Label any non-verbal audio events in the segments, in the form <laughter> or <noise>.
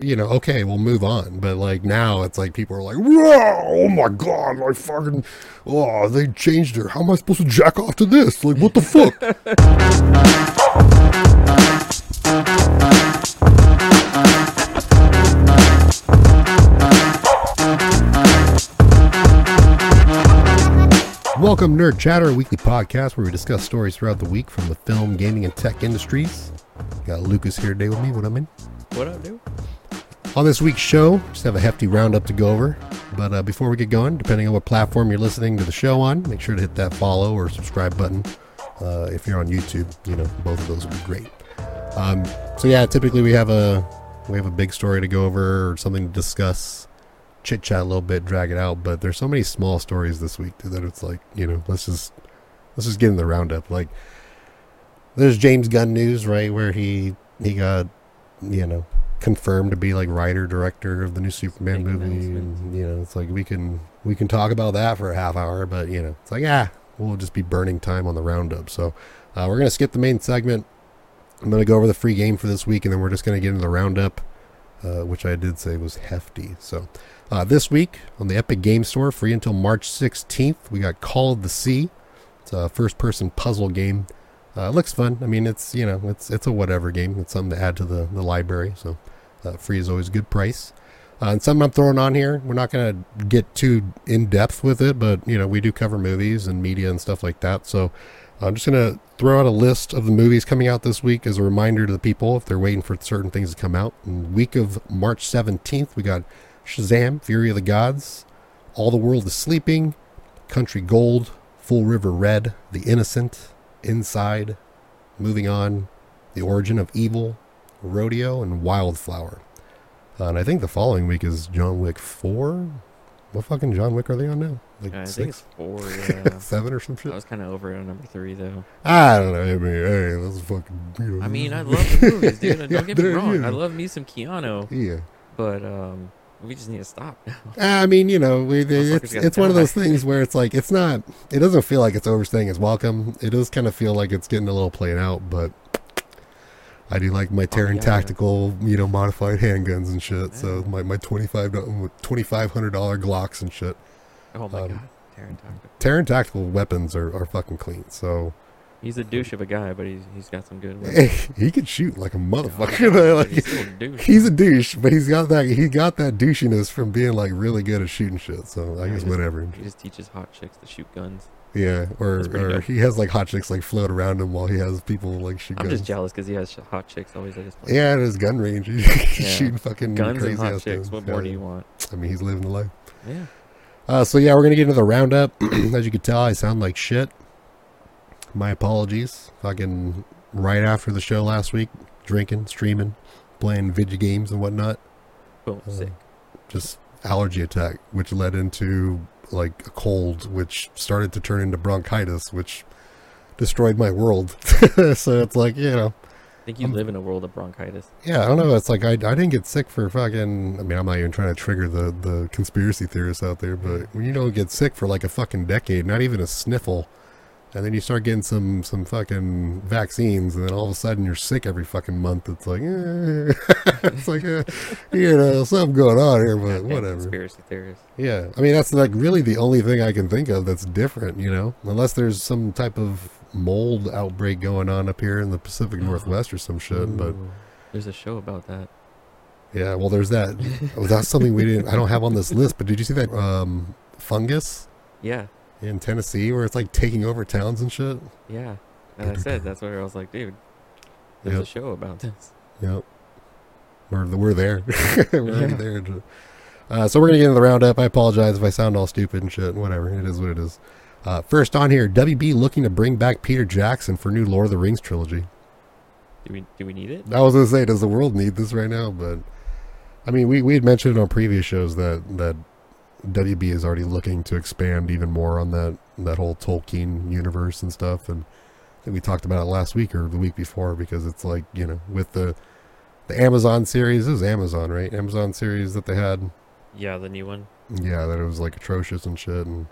you know, okay, we'll move on. But like now, it's like people are like, Whoa, oh my god, like fucking, oh, they changed her. How am I supposed to jack off to this? Like, what the fuck? <laughs> Welcome, Nerd Chatter, a weekly podcast where we discuss stories throughout the week from the film, gaming, and tech industries. Got Lucas here today with me. What up, man? What up, dude? On this week's show, just have a hefty roundup to go over. But uh, before we get going, depending on what platform you're listening to the show on, make sure to hit that follow or subscribe button. Uh, if you're on YouTube, you know both of those would be great. Um, so yeah, typically we have a we have a big story to go over or something to discuss, chit chat a little bit, drag it out. But there's so many small stories this week that it's like you know let's just let's just get in the roundup. Like there's James Gunn news, right, where he he got you know confirmed to be like writer director of the new Superman movie, and you know it's like we can we can talk about that for a half hour, but you know it's like ah we'll just be burning time on the roundup. So uh, we're gonna skip the main segment. I'm gonna go over the free game for this week, and then we're just gonna get into the roundup, uh, which I did say was hefty. So uh, this week on the Epic Game Store, free until March 16th, we got Call of the Sea. It's a first-person puzzle game. Uh, it looks fun. I mean, it's you know, it's it's a whatever game. It's something to add to the the library. So uh, free is always a good price. Uh, and something I'm throwing on here. We're not going to get too in depth with it, but you know, we do cover movies and media and stuff like that. So I'm just going to throw out a list of the movies coming out this week as a reminder to the people if they're waiting for certain things to come out. In week of March 17th, we got Shazam: Fury of the Gods, All the World is Sleeping, Country Gold, Full River Red, The Innocent, Inside, Moving On, The Origin of Evil, Rodeo, and Wildflower. Uh, and I think the following week is John Wick 4. What fucking John Wick are they on now? Like I think six, it's four. <laughs> Yeah. seven or some shit? I was kind of over it on number three, though. I don't know. I mean, hey, that's fucking. You know, I mean, I love the movies, dude. <laughs> and Don't get me wrong. yeah. I love me some Keanu, Yeah. but um, we just need to stop now. <laughs> I mean, you know, we, it's it's one of those things where it's like it's not. It doesn't feel like it's overstaying its welcome. It does kind of feel like it's getting a little played out, but I do like my Taran yeah. tactical, you know, modified handguns and shit. So my my twenty five twenty five hundred dollar Glocks and shit. Oh my Um, god, Taran Tactical. Taran tactical weapons are, are fucking clean. So He's a douche of a guy, but he's he's got some good. ones. <laughs> he can shoot like a motherfucker. <laughs> God, like, he's a douche. he's a douche, but he's got that he got that douchiness from being like really good at shooting shit. So I guess he just- whatever. He just teaches hot chicks to shoot guns. Yeah, or or dope. he has like hot chicks like float around him while he has people like shoot I'm guns. just jealous because he has hot chicks always at his place. Yeah, at his gun range, <laughs> he's Yeah. shooting fucking Guns crazy and hot ass chicks. What more do you want? I mean, he's living the life. Yeah. Uh, so yeah, we're gonna get into the roundup. <clears throat> As you can tell, I sound like shit. My apologies. Fucking right after the show last week, drinking, streaming, playing video games and whatnot. Boom. Uh, Sick. Just allergy attack, which led into like a cold, which started to turn into bronchitis, which destroyed my world. <laughs> so it's like you know, I think you I'm- live in a world of bronchitis. yeah, I don't know. It's like I, I didn't get sick for fucking. I mean, I'm not even trying to trigger the the conspiracy theorists out there, but when you don't get sick for like a fucking decade, not even a sniffle, and then you start getting some some fucking vaccines, and then all of a sudden you're sick every fucking month. It's like, eh. <laughs> it's like, eh, you know, something going on here, but <laughs> whatever. Conspiracy theorists. Yeah, I mean that's like really the only thing I can think of that's different, you know, unless there's some type of mold outbreak going on up here in the Pacific Northwest or some shit. But there's a show about that. yeah, well, there's that. that's something we didn't. I don't have on this list. But did you see that um, fungus Yeah, in Tennessee where it's like taking over towns and shit? yeah. And I said that's where I was like, dude, there's Yep. a show about this. Yep. We're we're there. <laughs> we're already Yeah. there. Uh, so we're gonna get into the roundup. I apologize if I sound all stupid and shit. Whatever. It is what it is. Uh, first on here, WB looking to bring back Peter Jackson for new Lord of the Rings trilogy. Do we do we need it? I was gonna say, does the world need this right now? But I mean, we we had mentioned on previous shows that that WB is already looking to expand even more on that that whole Tolkien universe and stuff. And I think we talked about it last week or the week before because it's like you know with the the Amazon series, it was Amazon, right? Amazon series that they had, Yeah, the new one. yeah, that it was like atrocious and shit. And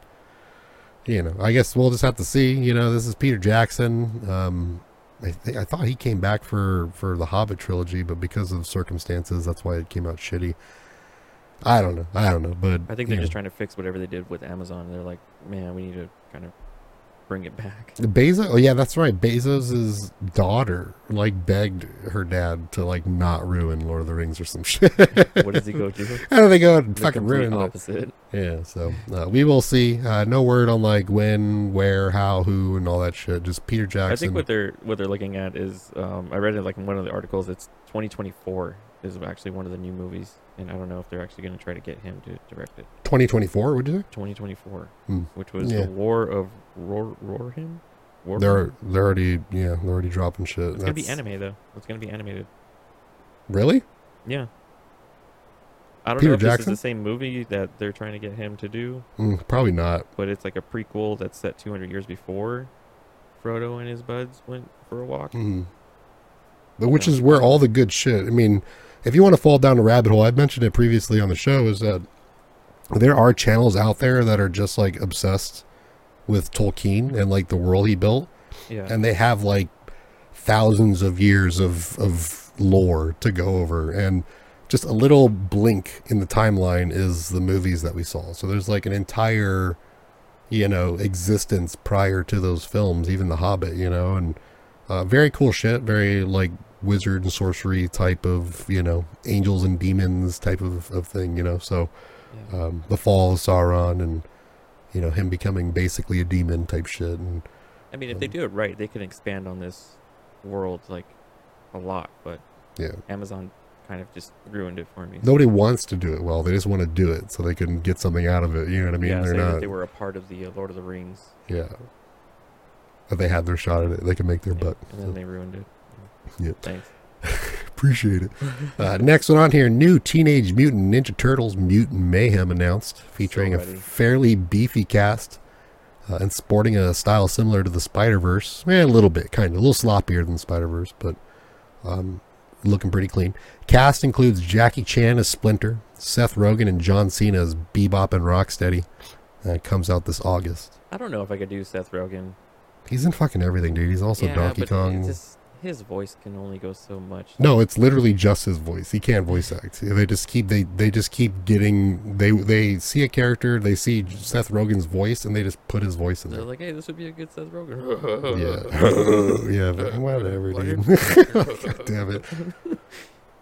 you know, I guess we'll just have to see. You know, this is Peter Jackson. Um, I think I thought he came back for for the Hobbit trilogy, but because of circumstances, that's why it came out shitty. I don't know. I don't know, but I think they're just know. trying to fix whatever they did with Amazon. They're like, man, we need to kind of bring it back. Bezos. Oh yeah, that's right. Bezos's daughter like begged her dad to like not ruin Lord of the Rings or some <laughs> shit. What does he go do? How do they go and The fucking ruin it? opposite. Yeah, so uh, we will see. Uh, no word on like when, where, how, who, and all that shit. Just Peter Jackson. I think what they're what they're looking at is um, I read it like in one of the articles. It's 2024 is actually one of the new movies, and I don't know if they're actually going to try to get him to direct it. 2024. Would you say? 2024, Hmm. which was Yeah. the War of Roar Rohirrim. War They're they're already yeah they're already dropping shit. It's gonna be anime though. It's gonna be animated. Really? Yeah. I don't Peter know if Jackson? this is the same movie that they're trying to get him to do, Mm, probably not. but it's like a prequel that's set 200 years before Frodo and his buds went for a walk. Mm. But which is where all the good shit. I mean, if you want to fall down a rabbit hole, I've mentioned it previously on the show. Is that there are channels out there that are just like obsessed with Tolkien and like the world he built. Yeah. and they have like thousands of years of of lore to go over and just a little blink in the timeline is the movies that we saw so there's like an entire you know existence prior to those films even the hobbit you know and uh, very cool shit very like wizard and sorcery type of you know angels and demons type of, of thing you know so yeah. um, the fall of sauron and you know him becoming basically a demon type shit and I mean, if they um, do it right, they can expand on this world like a lot. But yeah Amazon kind of just ruined it for me. nobody wants to do it well. They just want to do it so they can get something out of it. You know what I mean? yeah, They're not. that they were a part of the uh, Lord of the Rings, yeah. If they had their shot at it, they can make their yeah, buck. and then they ruined it. Yep. Thanks. <laughs> Appreciate it. Uh, next one on here: new Teenage Mutant Ninja Turtles Mutant Mayhem announced, featuring a fairly beefy cast uh, and sporting a style similar to the Spider Verse. Eh, a little bit, kind of, a little sloppier than Spider Verse, but um, looking pretty clean. Cast includes Jackie Chan as Splinter, Seth Rogen and John Cena as Bebop and Rocksteady. Uh, it comes out this August. I don't know if I could do Seth Rogen. He's in fucking everything, dude. He's also yeah, Donkey Kong. Just, his voice can only go so much. No, it's literally just his voice. He can't voice act. They just keep they they just keep getting they they see a character, they see Seth Rogen's voice, and they just put his voice in They're there. like, hey, this would be a good Seth Rogen. Yeah, <laughs> yeah, but <laughs> whatever, dude. <laughs> God damn it.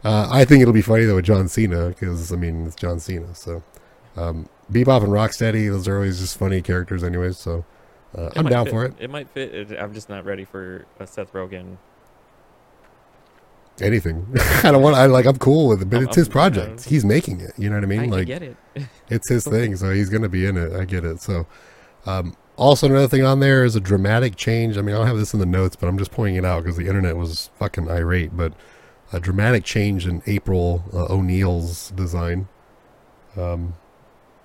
Uh, I think it'll be funny though with John Cena because I mean it's John Cena. So, um, Bebop and Rocksteady, those are always just funny characters, anyways. So, uh, I'm down fit. for it. It might fit. I'm just not ready for a Seth Rogen. Anything. <laughs> I don't want. I like. I'm cool with it, but I'm- it's his project. He's making it. You know what I mean? I, I like get it. <laughs> it's his thing, so he's gonna be in it. I get it. So, um, also another thing on there is a dramatic change. I mean, I don't have this in the notes, but I'm just pointing it out because the internet was fucking irate. But a dramatic change in April uh, O'Neil's design. Um,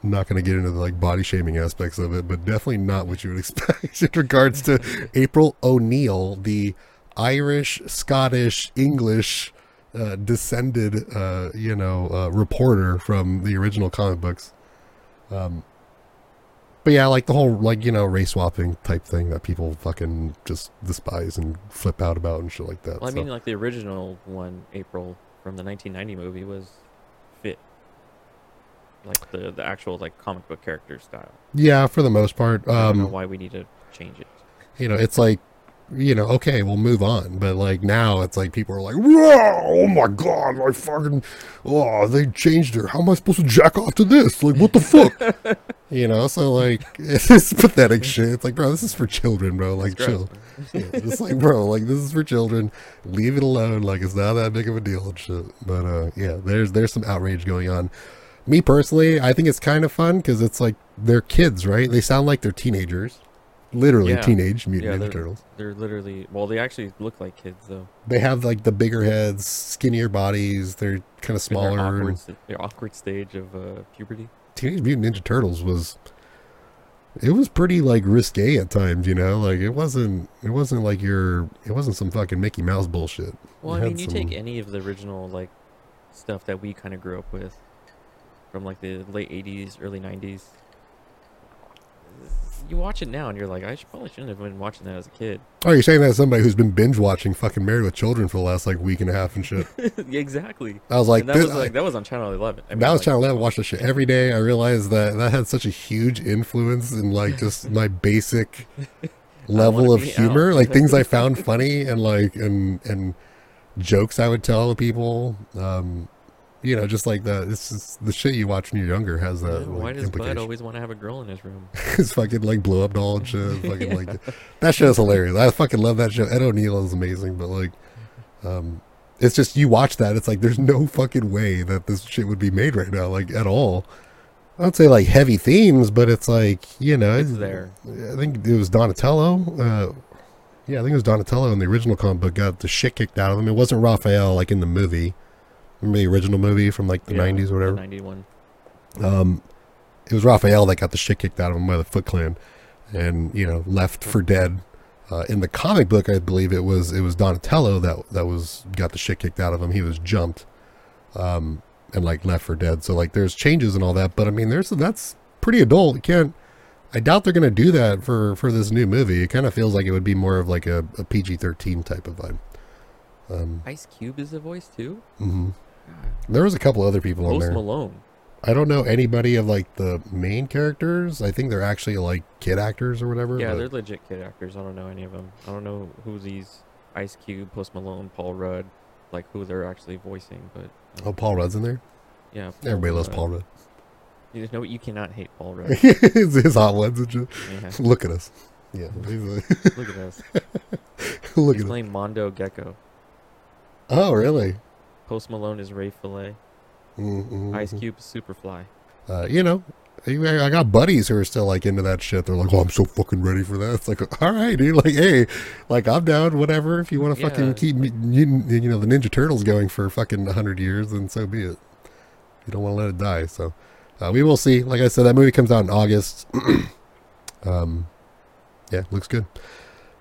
I'm not going to get into the like body shaming aspects of it, but definitely not what you would <laughs> expect in regards to April O'Neil, the Irish, Scottish, English uh, descended, uh, you know, uh, reporter from the original comic books. Um, but yeah, like the whole like you know race swapping type thing that people fucking just despise and flip out about and shit like that. Well, I so. mean, like the original one, April from the 1990 movie was fit. Like the the actual like comic book character style. yeah, for the most part, I don't know um, why we need to change it. you know, it's like you know, okay, we'll move on. But like now, it's like people are like, "Whoa, oh my god, my fucking, oh, they changed her. How am I supposed to jack off to this? Like, what the fuck? <laughs> you know, so like, <laughs> it's pathetic shit. It's like, bro, this is for children, bro. Like, chill. yeah, it's like, bro, like this is for children. Leave it alone. Like it's not that big of a deal and shit. But uh, yeah, there's there's some outrage going on. Me personally, I think it's kind of fun because it's like they're kids, right? They sound like they're teenagers, literally Yeah. teenage Mutant Yeah, Ninja they're- Turtles. They're literally well, they actually look like kids though. They have like the bigger heads, skinnier bodies. They're kind of In their smaller. awkward, and- their awkward stage of uh, puberty. Teenage Mutant Ninja Turtles was it was pretty like risque at times, you know? Like it wasn't it wasn't like your it wasn't some fucking Mickey Mouse bullshit. Well, I mean, you take any of the original like stuff that we kind of grew up with from like the late '80s, early '90s. You watch it now and you're like, I should, probably shouldn't have been watching that as a kid. Oh, you're saying that as somebody who's been binge watching fucking Married with Children for the last like week and a half and shit. <laughs> exactly. I was like, and that this- was like that was on Channel 11. I mean, that was like, Channel 11. I watched that shit every day. I realized that that had such a huge influence in like just my basic <laughs> level of humor, out. like things I found <laughs> funny and like and and jokes I would tell people. Um, you know, just like that. This is the shit you watch when you're younger has yeah, that why like, does Bud always want to have a girl in his room? <laughs> It's fucking like blow up doll and shit. <laughs> Fucking like that shit is hilarious. I fucking love that show. Ed O'Neill is amazing, but like, um, it's just you watch that. It's like there's no fucking way that this shit would be made right now, like at all. I would say like heavy themes, but it's like you know, It's there. I think it was Donatello. Uh, yeah, I think it was Donatello in the original comic book got the shit kicked out of him. It wasn't Raphael like in the movie. Remember the original movie from like the Yeah, 90s or whatever? 91. um, it was Raphael that got the shit kicked out of him by the Foot Clan, and you know left for dead. Uh, in the comic book, I believe it was it was Donatello that that was got the shit kicked out of him. He was jumped, um, and like left for dead. So like there's changes and all that, but I mean there's that's pretty adult. You can't. I doubt they're gonna do that for for this new movie. It kind of feels like it would be more of like a, a PG-13 type of vibe. Um, Ice Cube is the voice too. mhm. There was a couple other people on Post there. Malone. I don't know anybody of like the main characters. I think they're actually like kid actors or whatever. Yeah, but- they're legit kid actors. I don't know any of them. I don't know who these Ice Cube, Post Malone, Paul Rudd, like who they're actually voicing. But oh, Paul Rudd's in there. yeah, Everybody loves Paul Rudd. You know what? You cannot hate Paul Rudd. <laughs> his, his hot ones. shit. Yeah, <laughs> Look at us. Yeah, he's like- <laughs> look at us. look He's at us. playing Mondo Gecko. Oh, really? Post Malone is Ray Fillet. Mm-hmm. Ice Cube is Superfly. Uh, you know, I got buddies who are still like into that shit. They're like, "Oh, I'm so fucking ready for that." It's like, all right, dude. Like, hey, like I'm down. Whatever. If you want to fucking Yeah. keep you, you know the Ninja Turtles going for fucking hundred years, then so be it. You don't want to let it die. So uh, we will see. Like I said, that movie comes out in August. <clears throat> um, yeah, looks good.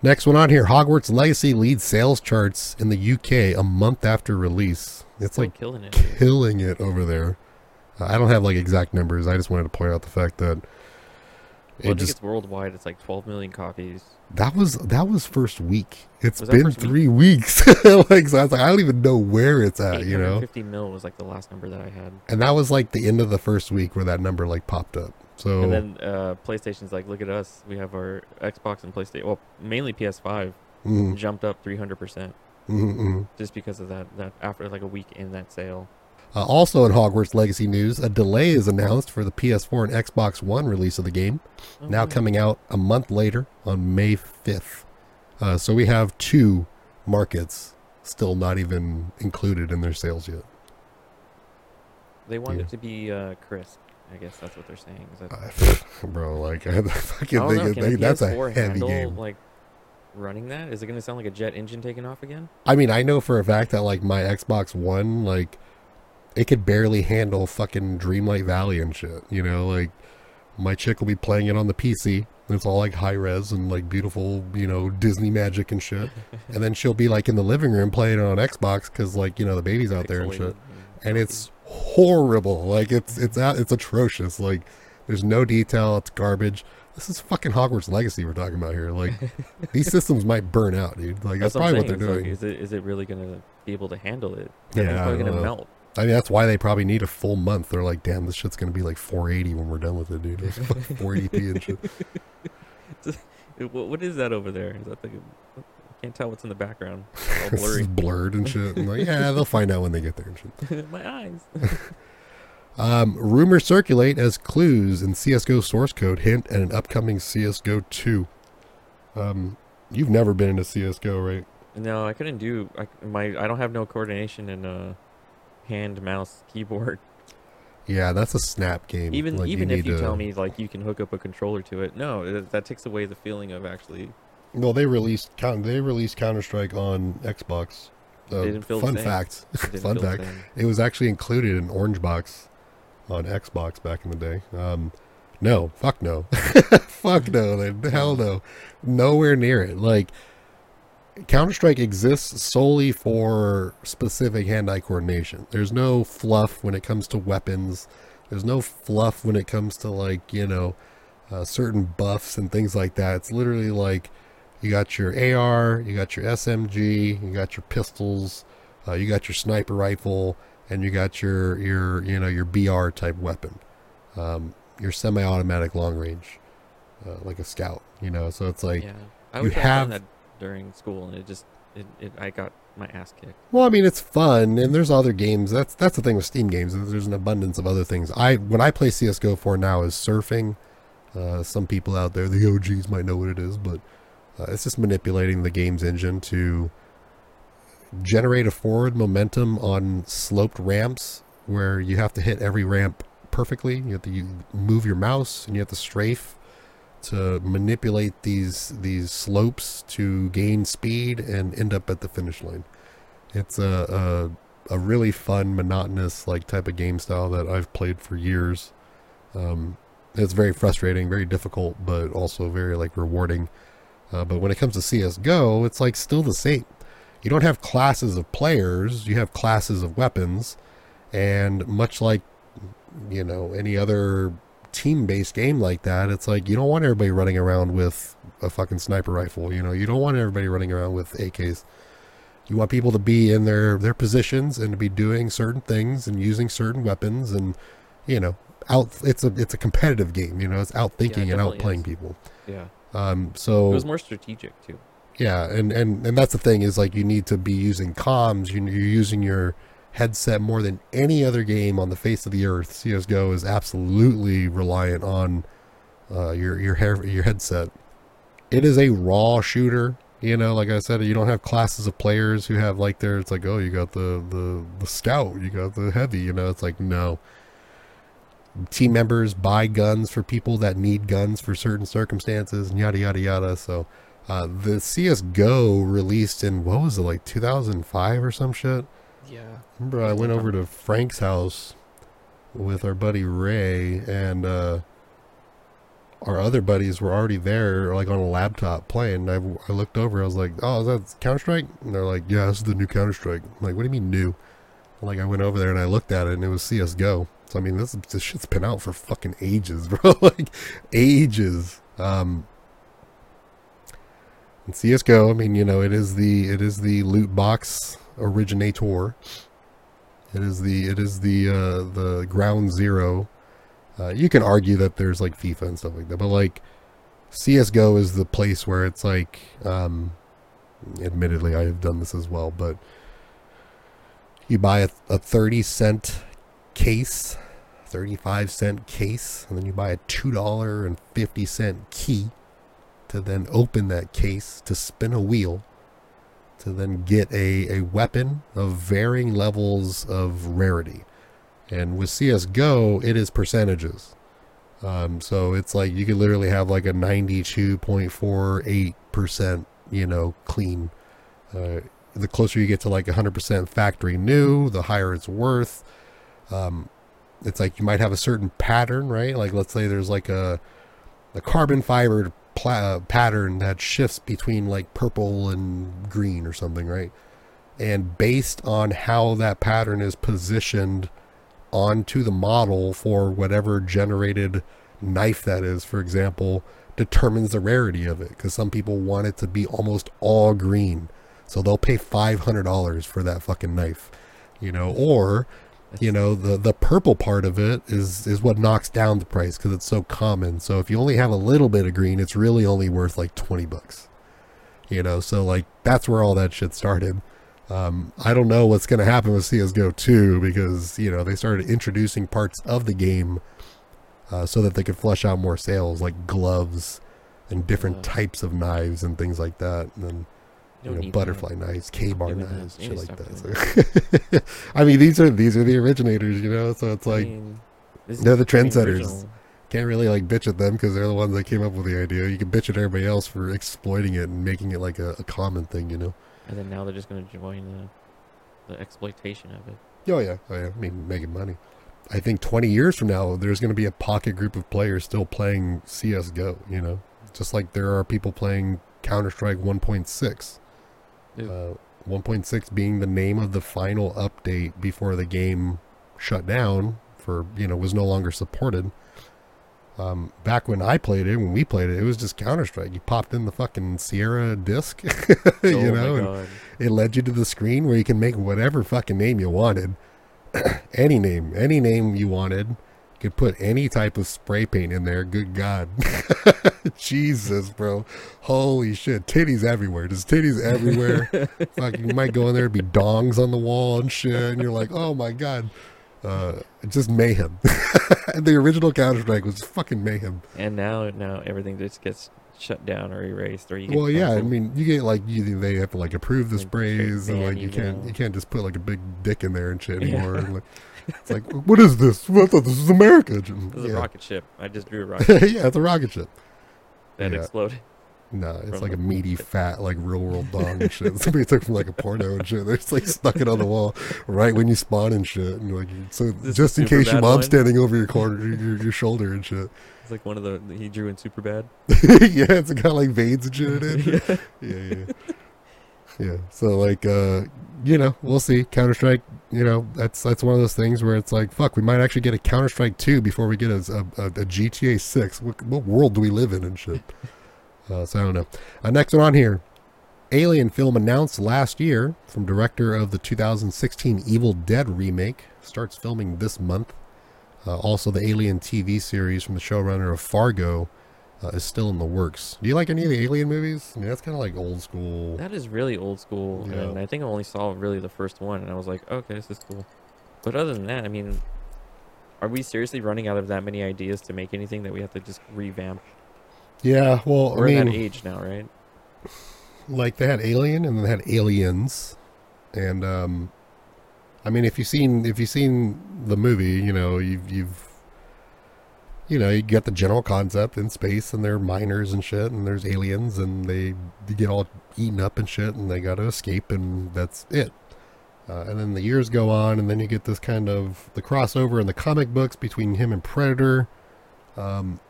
Next one on here, Hogwarts Legacy leads sales charts in the UK a month after release. It's like killing it. killing it over there. Uh, I don't have like exact numbers. I just wanted to point out the fact that Well, it just it's worldwide. It's like 12 million copies. that was that was first week. It's been first week? three weeks. <laughs> like so I was like, I don't even know where it's at, you know. 50 mil was like the last number that I had. And that was like the end of the first week where that number like popped up. So And then uh, PlayStation's like, look at us. We have our Xbox and PlayStation. Well, mainly PS5 mhm, jumped up 300 percent mhm, mhm. just because of that. That after like a week in that sale. Uh, also in Hogwarts Legacy news, a delay is announced for the PS4 and Xbox One release of the game. Now coming out a month later on May 5th. Uh, so we have two markets still not even included in their sales yet. They want yeah. it to be uh, crisp. I guess that's what they're saying. Uh, <laughs> bro, like <laughs> I fucking I think know, they, that's a PS4 heavy handle game. like running that? Is it going to sound like a jet engine taking off again? I mean, I know for a fact that like my Xbox One, like it could barely handle fucking Dreamlight Valley and shit. You know, like my chick will be playing it on the PC. and It's all like high res and like beautiful, you know, Disney magic and shit. and then she'll be like in the living room playing it on Xbox because like you know the baby's out there and shit. and it's horrible. Like it's it's it's atrocious. Like there's no detail. It's garbage. This is fucking Hogwarts Legacy we're talking about here. Like <laughs> these systems might burn out, dude. Like that's, That's, probably what saying. they're It's like, doing. is it is it really to be able to handle it? Yeah, Everything's I probably know. melt. I mean, that's why they probably need a full month. They're like, damn, this shit's gonna be like 480 when we're done with it, dude. It's <laughs> fucking 480p and shit. <laughs> What, what is that over there? Is that the? Can't tell what's in the background. <laughs> It's all blurry. blurred and shit. Like, yeah, they'll find out when they get there and shit. <laughs> My eyes. <laughs> Um, rumors circulate as clues in CS:GO source code hint at an upcoming CS:GO 2. Um, you've never been into CS:GO, right? No, I couldn't do. I, my I don't have no coordination in uh, hand, mouse, keyboard. Yeah, that's a snap game. Even Like, even if you to- tell me like you can hook up a controller to it, no, that takes away the feeling of actually. Well, they released they released Counter Strike on Xbox. Uh, Didn't feel the fun <laughs> fact, fun fact. It was actually included in Orange Box on Xbox back in the day. Um, no, fuck no, <laughs> fuck no, hell no, nowhere near it. Like Counter Strike exists solely for specific hand-eye coordination. There's no fluff when it comes to weapons. There's no fluff when it comes to like you know uh, certain buffs and things like that. It's literally like you got your AR, you got your SMG, you got your pistols, uh, you got your sniper rifle, and you got your your you know your BR type weapon, um, your semi-automatic long range, uh, like a scout. You know, so it's like yeah, I you have- that during school, and it just it, it I got my ass kicked. Well, I mean, it's fun, and there's other games. That's that's the thing with Steam games. There's an abundance of other things. I what I play CS:GO for now is surfing. Uh, some people out there, the OGs, might know what it is, but uh, it's just manipulating the game's engine to generate a forward momentum on sloped ramps where you have to hit every ramp perfectly. You have to you move your mouse and you have to strafe to manipulate these these slopes to gain speed and end up at the finish line. It's a, a a really fun, monotonous like type of game style that I've played for years. Um, it's very frustrating, very difficult, but also very like rewarding. Uh, but when it comes to CS:GO, it's like still the same. You don't have classes of players; you have classes of weapons, and much like you know any other team-based game like that, it's like you don't want everybody running around with a fucking sniper rifle. You know, you don't want everybody running around with AKs. You want people to be in their their positions and to be doing certain things and using certain weapons and you know out. It's a it's a competitive game. You know, it's outthinking and definitely outplaying is. people. Yeah, Um, so it was more strategic too. yeah, and, and, and that's the thing is like you need to be using comms. You, you're using your headset more than any other game on the face of the earth. CS:GO is absolutely reliant on uh, your your hair your headset. It is a raw shooter. You know, like I said, you don't have classes of players who have like their. It's like, oh, you got the the the scout, you got the heavy. You know, it's like no. Team members buy guns for people that need guns for certain circumstances, and yada yada yada. So, uh, the CS:GO released in what was it like 2005 or some shit. Yeah, Remember, I went over to Frank's house with our buddy Ray, and uh, our other buddies were already there, like on a laptop playing. I, I looked over, I was like, "Oh, is that Counter Strike?" And they're like, "Yeah, this is the new Counter Strike." I'm like, "What do you mean new?" Like, I went over there and I looked at it, and it was CS:GO. So I mean, this this shit's been out for fucking ages, <laughs> bro. like ages. Um, and CS:GO, I mean, you know, it is the it is the loot box originator. It is the it is the uh, the ground zero. Uh, you can argue that there's like FIFA and stuff like that, but like CS:GO is the place where it's like. Um, admittedly, I have done this as well, but you buy a, a thirty cent case, thirty five cent case, and then you buy a two dollar and fifty cent key to then open that case to spin a wheel to then get a, a weapon of varying levels of rarity. And with CSGO, it is percentages. Um, so it's like you could literally have like a 92.48%, you know, clean. Uh, the closer you get to like 100% factory new, the higher it's worth. Um, it's like you might have a certain pattern, right? Like let's say there's like a, a carbon fiber uh, pattern that shifts between like purple and green or something, right? And based on how that pattern is positioned onto the model for whatever generated knife that is, for example, determines the rarity of it. Because some people want it to be almost all green, so they'll pay five hundred dollars for that fucking knife, you know, or you know the the purple part of it is is what knocks down the price because it's so common. So if you only have a little bit of green it's really only worth like 20 bucks you know? So like that's where all that shit started. Um, i don't know what's going to happen with csgo 2 because you know they started introducing parts of the game uh, so that they could flush out more sales like gloves and different Uh. types of knives and things like that. And then You know, butterfly knives, K-bar knives, shit like that. So- <laughs> I mean, these are these are the originators, you know. So it's that. I like mean, they're the trendsetters. can't really like bitch at them because they're the ones that came up with the idea. You can bitch at everybody else for exploiting it and making it like a, a common thing, you know. And then now they're just going to join the the exploitation of it. Oh yeah, oh yeah. I mean, making money. I think 20 years from now, there's going to be a pocket group of players still playing CS:GO. You know, just like there are people playing Counter Strike 1.6. Uh, 1.6 being the name of the final update before the game shut down for you know was no longer supported. Um, back when I played it, when we played it, it was just Counter Strike. You popped in the fucking Sierra disc, <laughs> oh you know, and it led you to the screen where you can make whatever fucking name you wanted. <coughs> any name, any name you wanted. Could put any type of spray paint in there. Good God. <laughs> Jesus, bro. Holy shit. Titties everywhere. Just titties everywhere. <laughs> fucking, you might go in there and be dongs on the wall and shit. And you're like, oh my God. Uh, just mayhem. And <laughs> the original Counter Strike was fucking mayhem. And now, now everything just gets shut down or erased, or you Well, yeah, I mean, you get like you, they have to like approve the sprays, and ban like you can't you can't just put like a big dick in there and shit Yeah. anymore. And, like, it's like, what is this? I thought this is America. This is a yeah. rocket ship. I just drew a rocket <laughs> ship. yeah, it's a rocket ship. that Yeah. exploded. No, it's From like a meaty, <laughs> fat, like real world dong and shit. Somebody took from like a porno and shit. They're just like stuck it on the wall right when you spawn and shit. And like, so This just in case your mom's one? standing over your corner, your, your shoulder and shit. It's like one of the he drew in super bad. <laughs> yeah, it's got like veins and shit in it. yeah. yeah, yeah. Yeah. So like uh you know, we'll see. Counter Strike, you know, that's that's one of those things where it's like, fuck, we might actually get a Counter Strike 2 before we get a, a, a, GTA 6. What, what world do we live in and shit? <laughs> Uh, so I don't know. Uh, next one on here. Alien film announced last year from director of the 2016 Evil Dead remake starts filming this month. Uh, also, the Alien TV series from the showrunner of Fargo uh, is still in the works. Do you like any of the Alien movies? I mean, that's kind of like old school. That is really old school, Yeah. and I think I only saw really the first one, and I was like, okay, this is cool. But other than that, I mean, are we seriously running out of that many ideas to make anything that we have to just revamp? Yeah, well, We're I in that age now, right? like they had Alien and they had Aliens, and um, I mean, if you've seen if you've seen the movie, you know, you've you've you know, you get the general concept in space, and they're miners and shit, and there's aliens, and they, they get all eaten up and shit, and they got to escape, and that's it. Uh, and then the years go on, and then you get this kind of the crossover in the comic books between him and Predator. Um,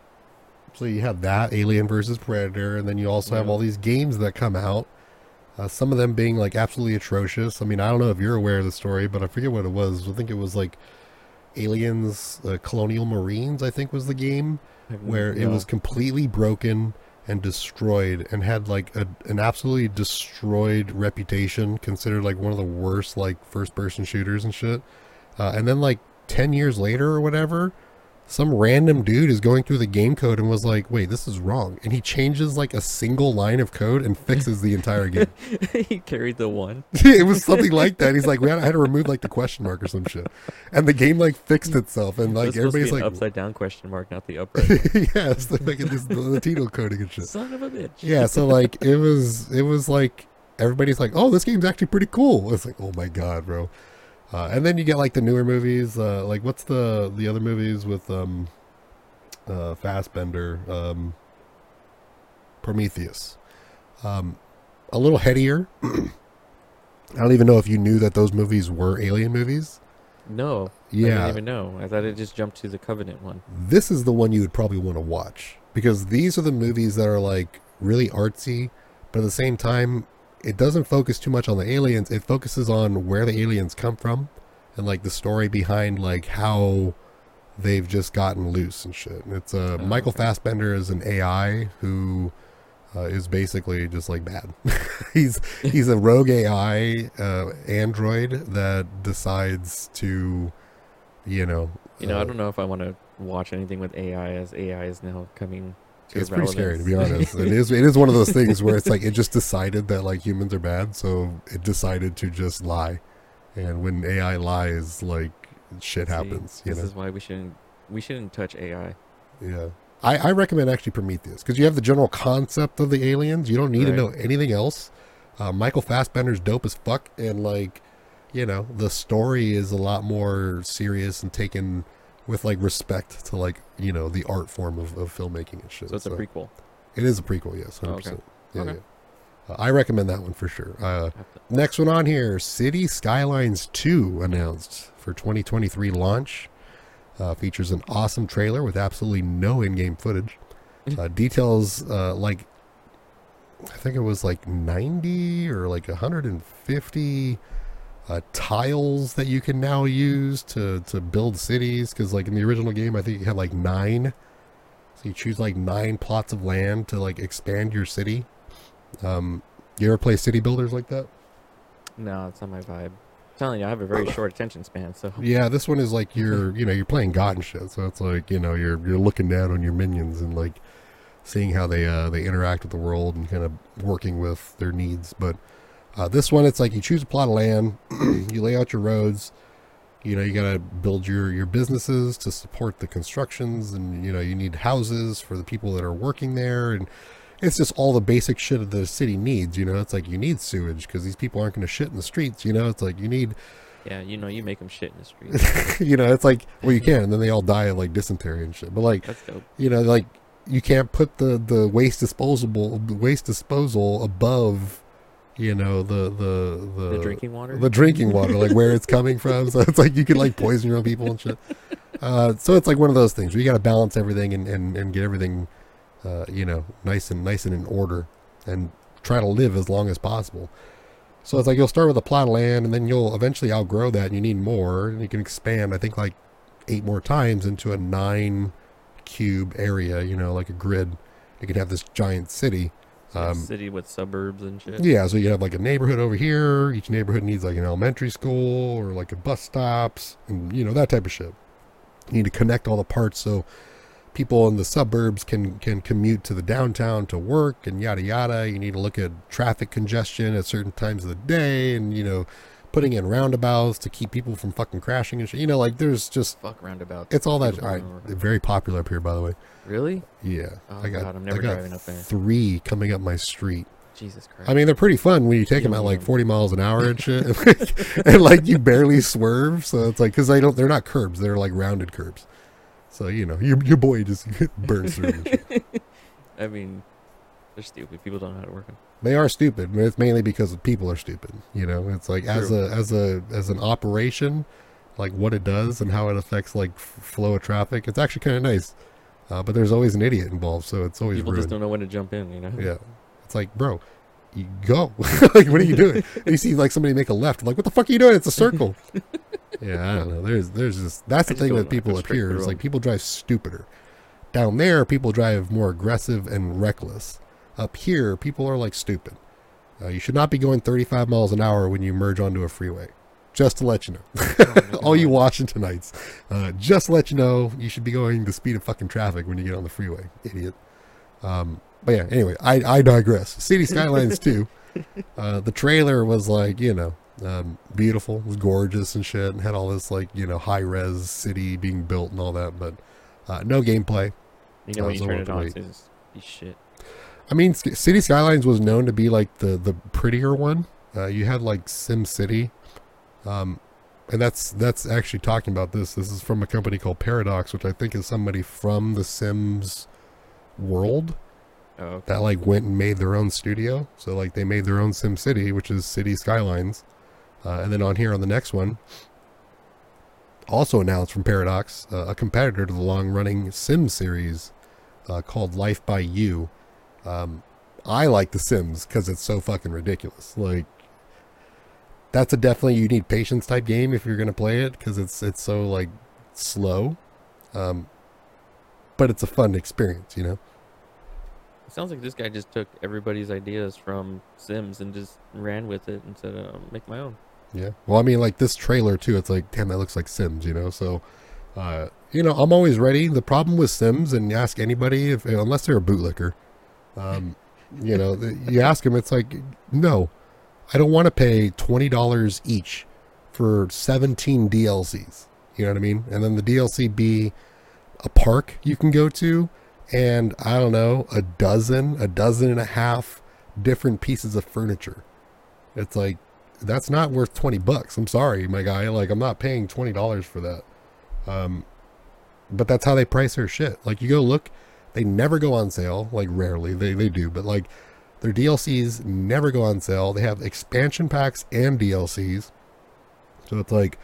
so you have that Alien versus Predator, and then you also have all these games that come out. Uh, some of them being like absolutely atrocious. I mean, I don't know if you're aware of the story, but I forget what it was. I think it was like Aliens, uh, Colonial Marines. I think was the game where it was completely broken and destroyed and had like a, an absolutely destroyed reputation considered like one of the worst like first person shooters and shit uh, and then like 10 years later or whatever some random dude is going through the game code and was like wait this is wrong. And he changes like a single line of code and fixes the entire game. <laughs> He carried the one. <laughs> it was something like that. He's like we had, I had to remove like the question mark or some shit. And the game like fixed itself and It like to everybody's like upside down question mark, not the upright. yeah it's like this the latino coding and shit. Son of a bitch. yeah so like it was it was like everybody's like oh this game's actually pretty cool. It's like oh my god bro uh, and then you get like the newer movies uh, like what's the the other movies with um uh Fassbender um Prometheus um a little headier <clears throat> I don't even know if you knew that those movies were alien movies No. I yeah didn't even know. I thought it just jumped to the Covenant one. this is the one you would probably want to watch because these are the movies that are like really artsy, but at the same time, it doesn't focus too much on the aliens. It focuses on where the aliens come from and like the story behind like how they've just gotten loose and shit. It's uh, Oh, Michael okay. Fassbender is an AI who uh, is basically just like bad. <laughs> he's he's a rogue AI uh, android that decides to, you know, You know, uh, I don't know if I want to watch anything with AI as AI is now coming it's pretty scary to be honest. it <laughs> is it is one of those things where it's like it just decided that like humans are bad, so it decided to just lie. And when AI lies, like shit See, happens. You This know? is why we shouldn't we shouldn't touch AI. Yeah. I, I recommend actually Prometheus because you have the general concept of the aliens. You don't need to know anything else. Uh, Michael Fassbender's dope as fuck, and like, you know, the story is a lot more serious and taken with like respect to like you know the art form of, of filmmaking and shit. So it's a prequel. It is a prequel, yes, Oh, hundred okay. percent. Yeah, Okay. yeah. Uh, I recommend that one for sure. Uh, next one on here, City Skylines Two announced for 2023 launch. Uh, features an awesome trailer with absolutely no in-game footage. <laughs> Uh, details uh, like I think it was like 90 or like 150 uh, tiles that you can now use to to build cities. Because like in the original game, I think you had like nine So you choose like nine plots of land to like expand your city. Um, you ever play city builders like that? No, it's not my vibe. I'm telling you, I have a very <laughs> short attention span, so Yeah, this one is like you're, you know, you're playing God and shit. So it's like, you know, you're you're looking down on your minions and like seeing how they uh they interact with the world and kind of working with their needs. But uh, this one, it's like you choose a plot of land, <clears throat> you lay out your roads. You know, you gotta build your your businesses to support the constructions, and you know, you need houses for the people that are working there, and it's just all the basic shit that the city needs. You know, it's like you need sewage because these people aren't going to shit in the streets. You know, it's like you need yeah, you know, you make them shit in the street. <laughs> you know, it's like well, you <laughs> can, and then they all die of like dysentery and shit. But like, That's dope. you know, like you can't put the the waste disposable the waste disposal above, you know, the the the, The drinking water. the drinking water, like where it's coming from. So it's like you can like poison your own people and shit. Uh, so it's like one of those things where you got to balance everything and, and, and get everything, uh, you know, nice and nice and in order, and try to live as long as possible. So it's like you'll start with a plot of land, and then you'll eventually outgrow that, and you need more, and you can expand. I think like eight more times into a nine cube area, you know, like a grid. You can have this giant city. Um, city with suburbs and shit. yeah, so you have like a neighborhood over here. Each neighborhood needs like an elementary school or like a bus stops and you know that type of shit. You need to connect all the parts so people in the suburbs can can commute to the downtown to work and yada yada. You need to look at traffic congestion at certain times of the day and you know putting in roundabouts to keep people from fucking crashing and shit. You know, like there's just Fuck roundabout. it's all that. All right, very popular up here, by the way. Really? Yeah, Oh, I got God, I'm never I got driving up there. three coming up my street. Jesus Christ. I mean, they're pretty fun when you take them at like 40 miles an hour and shit, <laughs> <laughs> and like you barely swerve. So it's like because they don't, they're not curbs; they're like rounded curbs. So you know, your your boy just <laughs> burns through. I mean, they're stupid. People don't know how to work them. They are stupid, but it's mainly because people are stupid. You know, it's like as True. a as a as an operation, like what it does and how it affects like flow of traffic. It's actually kind of nice, uh, but there's always an idiot involved, so it's always People ruined. just don't know when to jump in. You know. Yeah. It's like, bro, you go. <laughs> like, what are you doing? And <laughs> you see like somebody make a left. like, what the fuck are you doing? It's a circle. yeah, I don't know. There's there's just that's the thing with people go up straight here through is like people drive stupider. Down there, people drive more aggressive and reckless. Up here, people are like stupid. Uh, you should not be going 35 miles an hour when you merge onto a freeway. Just to let you know. <laughs> Oh <laughs> All you Washingtonites, uh, just to let you know, you should be going the speed of fucking traffic when you get on the freeway, idiot. Um, but yeah, anyway, I, I digress. City <laughs> Skylines 2, uh, the trailer was like, you know, um, beautiful, was gorgeous and shit, and had all this like, you know, high res city being built and all that, but uh, no gameplay. You know Oh, when you turn it on, wait. it says be shit. I mean, City Skylines was known to be like the the prettier one. Uh, you had like Sim City, um, and that's that's actually talking about this. This is from a company called Paradox, which I think is somebody from the Sims world Oh, okay. that like went and made their own studio. So like they made their own Sim City, which is City Skylines, uh, and then on here on the next one, also announced from Paradox, uh, a competitor to the long-running Sim series uh, called Life by You. Um, I like The Sims because it's so fucking ridiculous. Like that's a definitely you need patience type game if you're gonna play it because it's it's so like slow, um, but it's a fun experience, you know. It sounds like this guy just took everybody's ideas from Sims and just ran with it and said, uh, "Make my own." Yeah. Well, I mean, like this trailer too. It's like, damn, that looks like Sims, you know. So, uh, you know, I'm always ready. The problem with Sims, and ask anybody, if unless they're a bootlicker, um, you know, you ask them, it's like, no, I don't want to pay twenty dollars each for 17 DLCs. You know what I mean? And then the DLC be a park you can go to, and I don't know, a dozen, a dozen and a half different pieces of furniture. It's like that's not worth 20 bucks. I'm sorry, my guy. Like, I'm not paying $20 for that. Um, but that's how they price their shit. Like, you go look, they never go on sale. Like, rarely. They, they do. But, like, their DLCs never go on sale. They have expansion packs and DLCs. So it's like,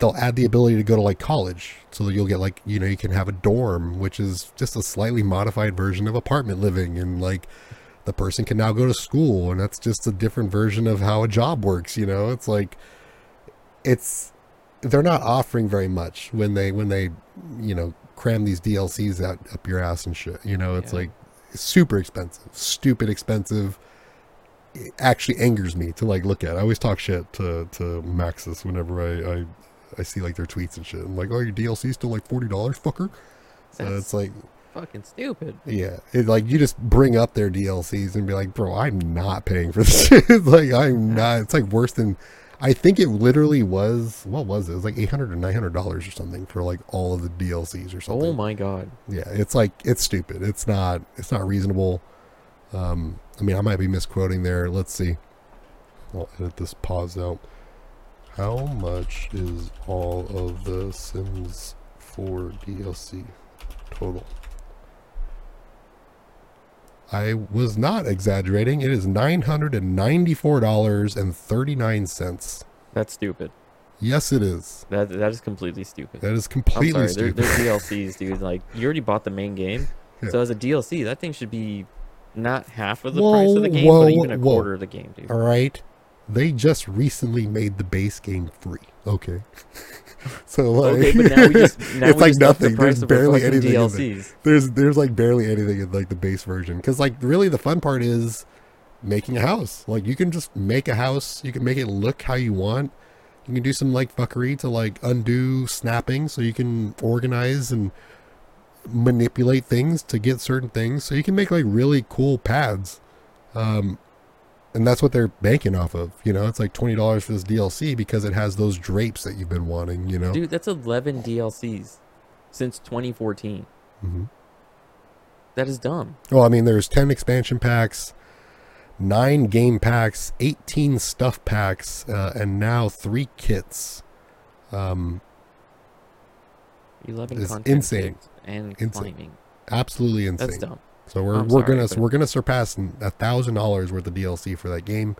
they'll add the ability to go to, like, college. So that you'll get, like, you know, you can have a dorm, which is just a slightly modified version of apartment living. And, like, the person can now go to school and that's just a different version of how a job works you know it's like it's they're not offering very much when they when they you know cram these DLCs out up your ass and shit. You know, it's Yeah. like super expensive, stupid expensive. It actually angers me to like look at. I always talk shit to to Maxis whenever I I, I see like their tweets and shit. I'm like, oh, your DLC still like forty dollars, fucker. So That's it's like, fucking stupid. yeah, it like you just bring up their DLCs and be like, bro, I'm not paying for this <laughs> shit. like I'm not. It's like worse than. I think it literally was. What was it? It was like eight hundred or nine hundred dollars or something for like all of the DLCs or something. Oh my god. Yeah, it's like it's stupid. It's not. It's not reasonable. Um, I mean, I might be misquoting there. Let's see. I'll edit this pause out. How much is all of the Sims 4 DLC total? I was not exaggerating. It is nine hundred and ninety-four dollars and thirty-nine cents. That's stupid. Yes, it is. That that is completely stupid. That is I'm completely sorry. They're, stupid. <laughs> they're DLCs, dude. Like you already bought the main game, Yeah. so as a DLC, that thing should be not half of the Whoa, price of the game, whoa, but even a whoa. quarter of the game, dude. All right. They just recently made the base game free. Okay. <laughs> <laughs> so like, Okay, but now we just <laughs> now it's we like just nothing. The There's barely anything. DLCs. There's there's like barely anything in like the base version because like really the fun part is making a house. Like you can just make a house. You can make it look how you want. You can do some like fuckery to like undo snapping so you can organize and manipulate things to get certain things. So you can make like really cool pads. Um, and that's what they're banking off of. You know, it's like twenty dollars for this DLC because it has those drapes that you've been wanting. You know, Dude, that's 11 DLCs since 2014. hmm That is dumb. well, I mean, there's ten expansion packs, nine game packs, eighteen stuff packs, uh, and now three kits. Um, 11 It's content insane. and Insane. climbing. absolutely insane. That's dumb. So we're I'm we're sorry, gonna but- we're gonna surpass a thousand dollars worth of DLC for that game,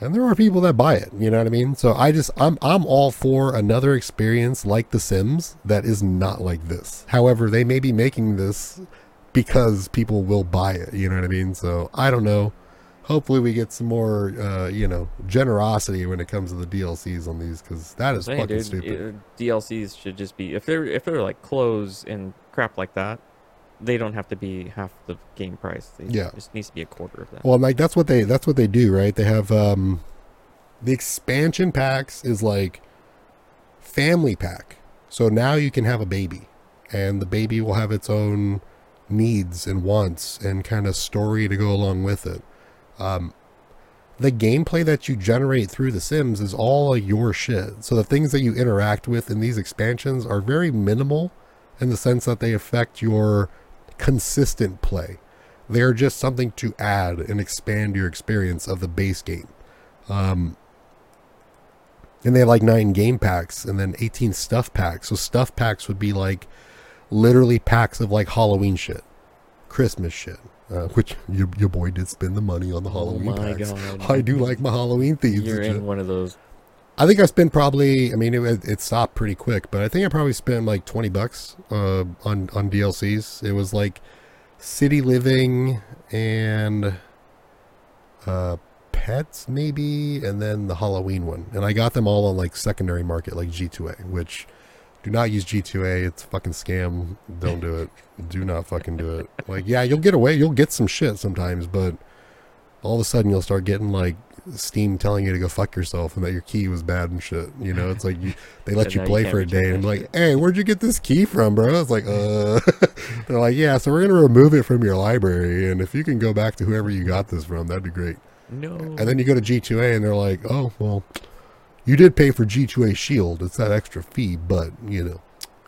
and there are people that buy it. You know what I mean? So I just I'm I'm all for another experience like The Sims that is not like this. However, they may be making this because people will buy it. You know what I mean? So I don't know. Hopefully, we get some more uh, you know generosity when it comes to the DLCs on these because that is Saying, fucking dude, stupid. uh, DLCs should just be if they're if they're like clothes and crap like that, they don't have to be half the game price. They, Yeah. it just needs to be a quarter of that. Well, like that's what they that's what they do, right? They have um the expansion packs is like family pack. So now you can have a baby and the baby will have its own needs and wants and kind of story to go along with it. Um the gameplay that you generate through the Sims is all your shit. So the things that you interact with in these expansions are very minimal in the sense that they affect your consistent play. They're just something to add and expand your experience of the base game. Um, and they have like nine game packs and then 18 stuff packs. So stuff packs would be like literally packs of like Halloween shit, Christmas shit, uh, which your, your boy did spend the money on the Halloween oh packs. god. I do like my Halloween themes. You're in one of those. I think I spent probably. I mean, it, it stopped pretty quick, but I think I probably spent like twenty bucks uh, on on DLCs. It was like City Living and uh, Pets, maybe, and then the Halloween one. And I got them all on like secondary market, like G2A. Which do not use G2A. It's a fucking scam. Don't do it. <laughs> do not fucking do it. Like, yeah, you'll get away. You'll get some shit sometimes, but all of a sudden you'll start getting like Steam telling you to go fuck yourself and that your key was bad and shit. You know, it's like you, they let <laughs> you now you play for a day and be like, hey, where'd you get this key from, bro? It's like, uh, <laughs> they're like, yeah, so we're gonna remove it from your library, and if you can go back to whoever you got this from, that'd be great. No. And then you go to G2A and they're like, oh, well, you did pay for G2A Shield. It's that extra fee, but you know.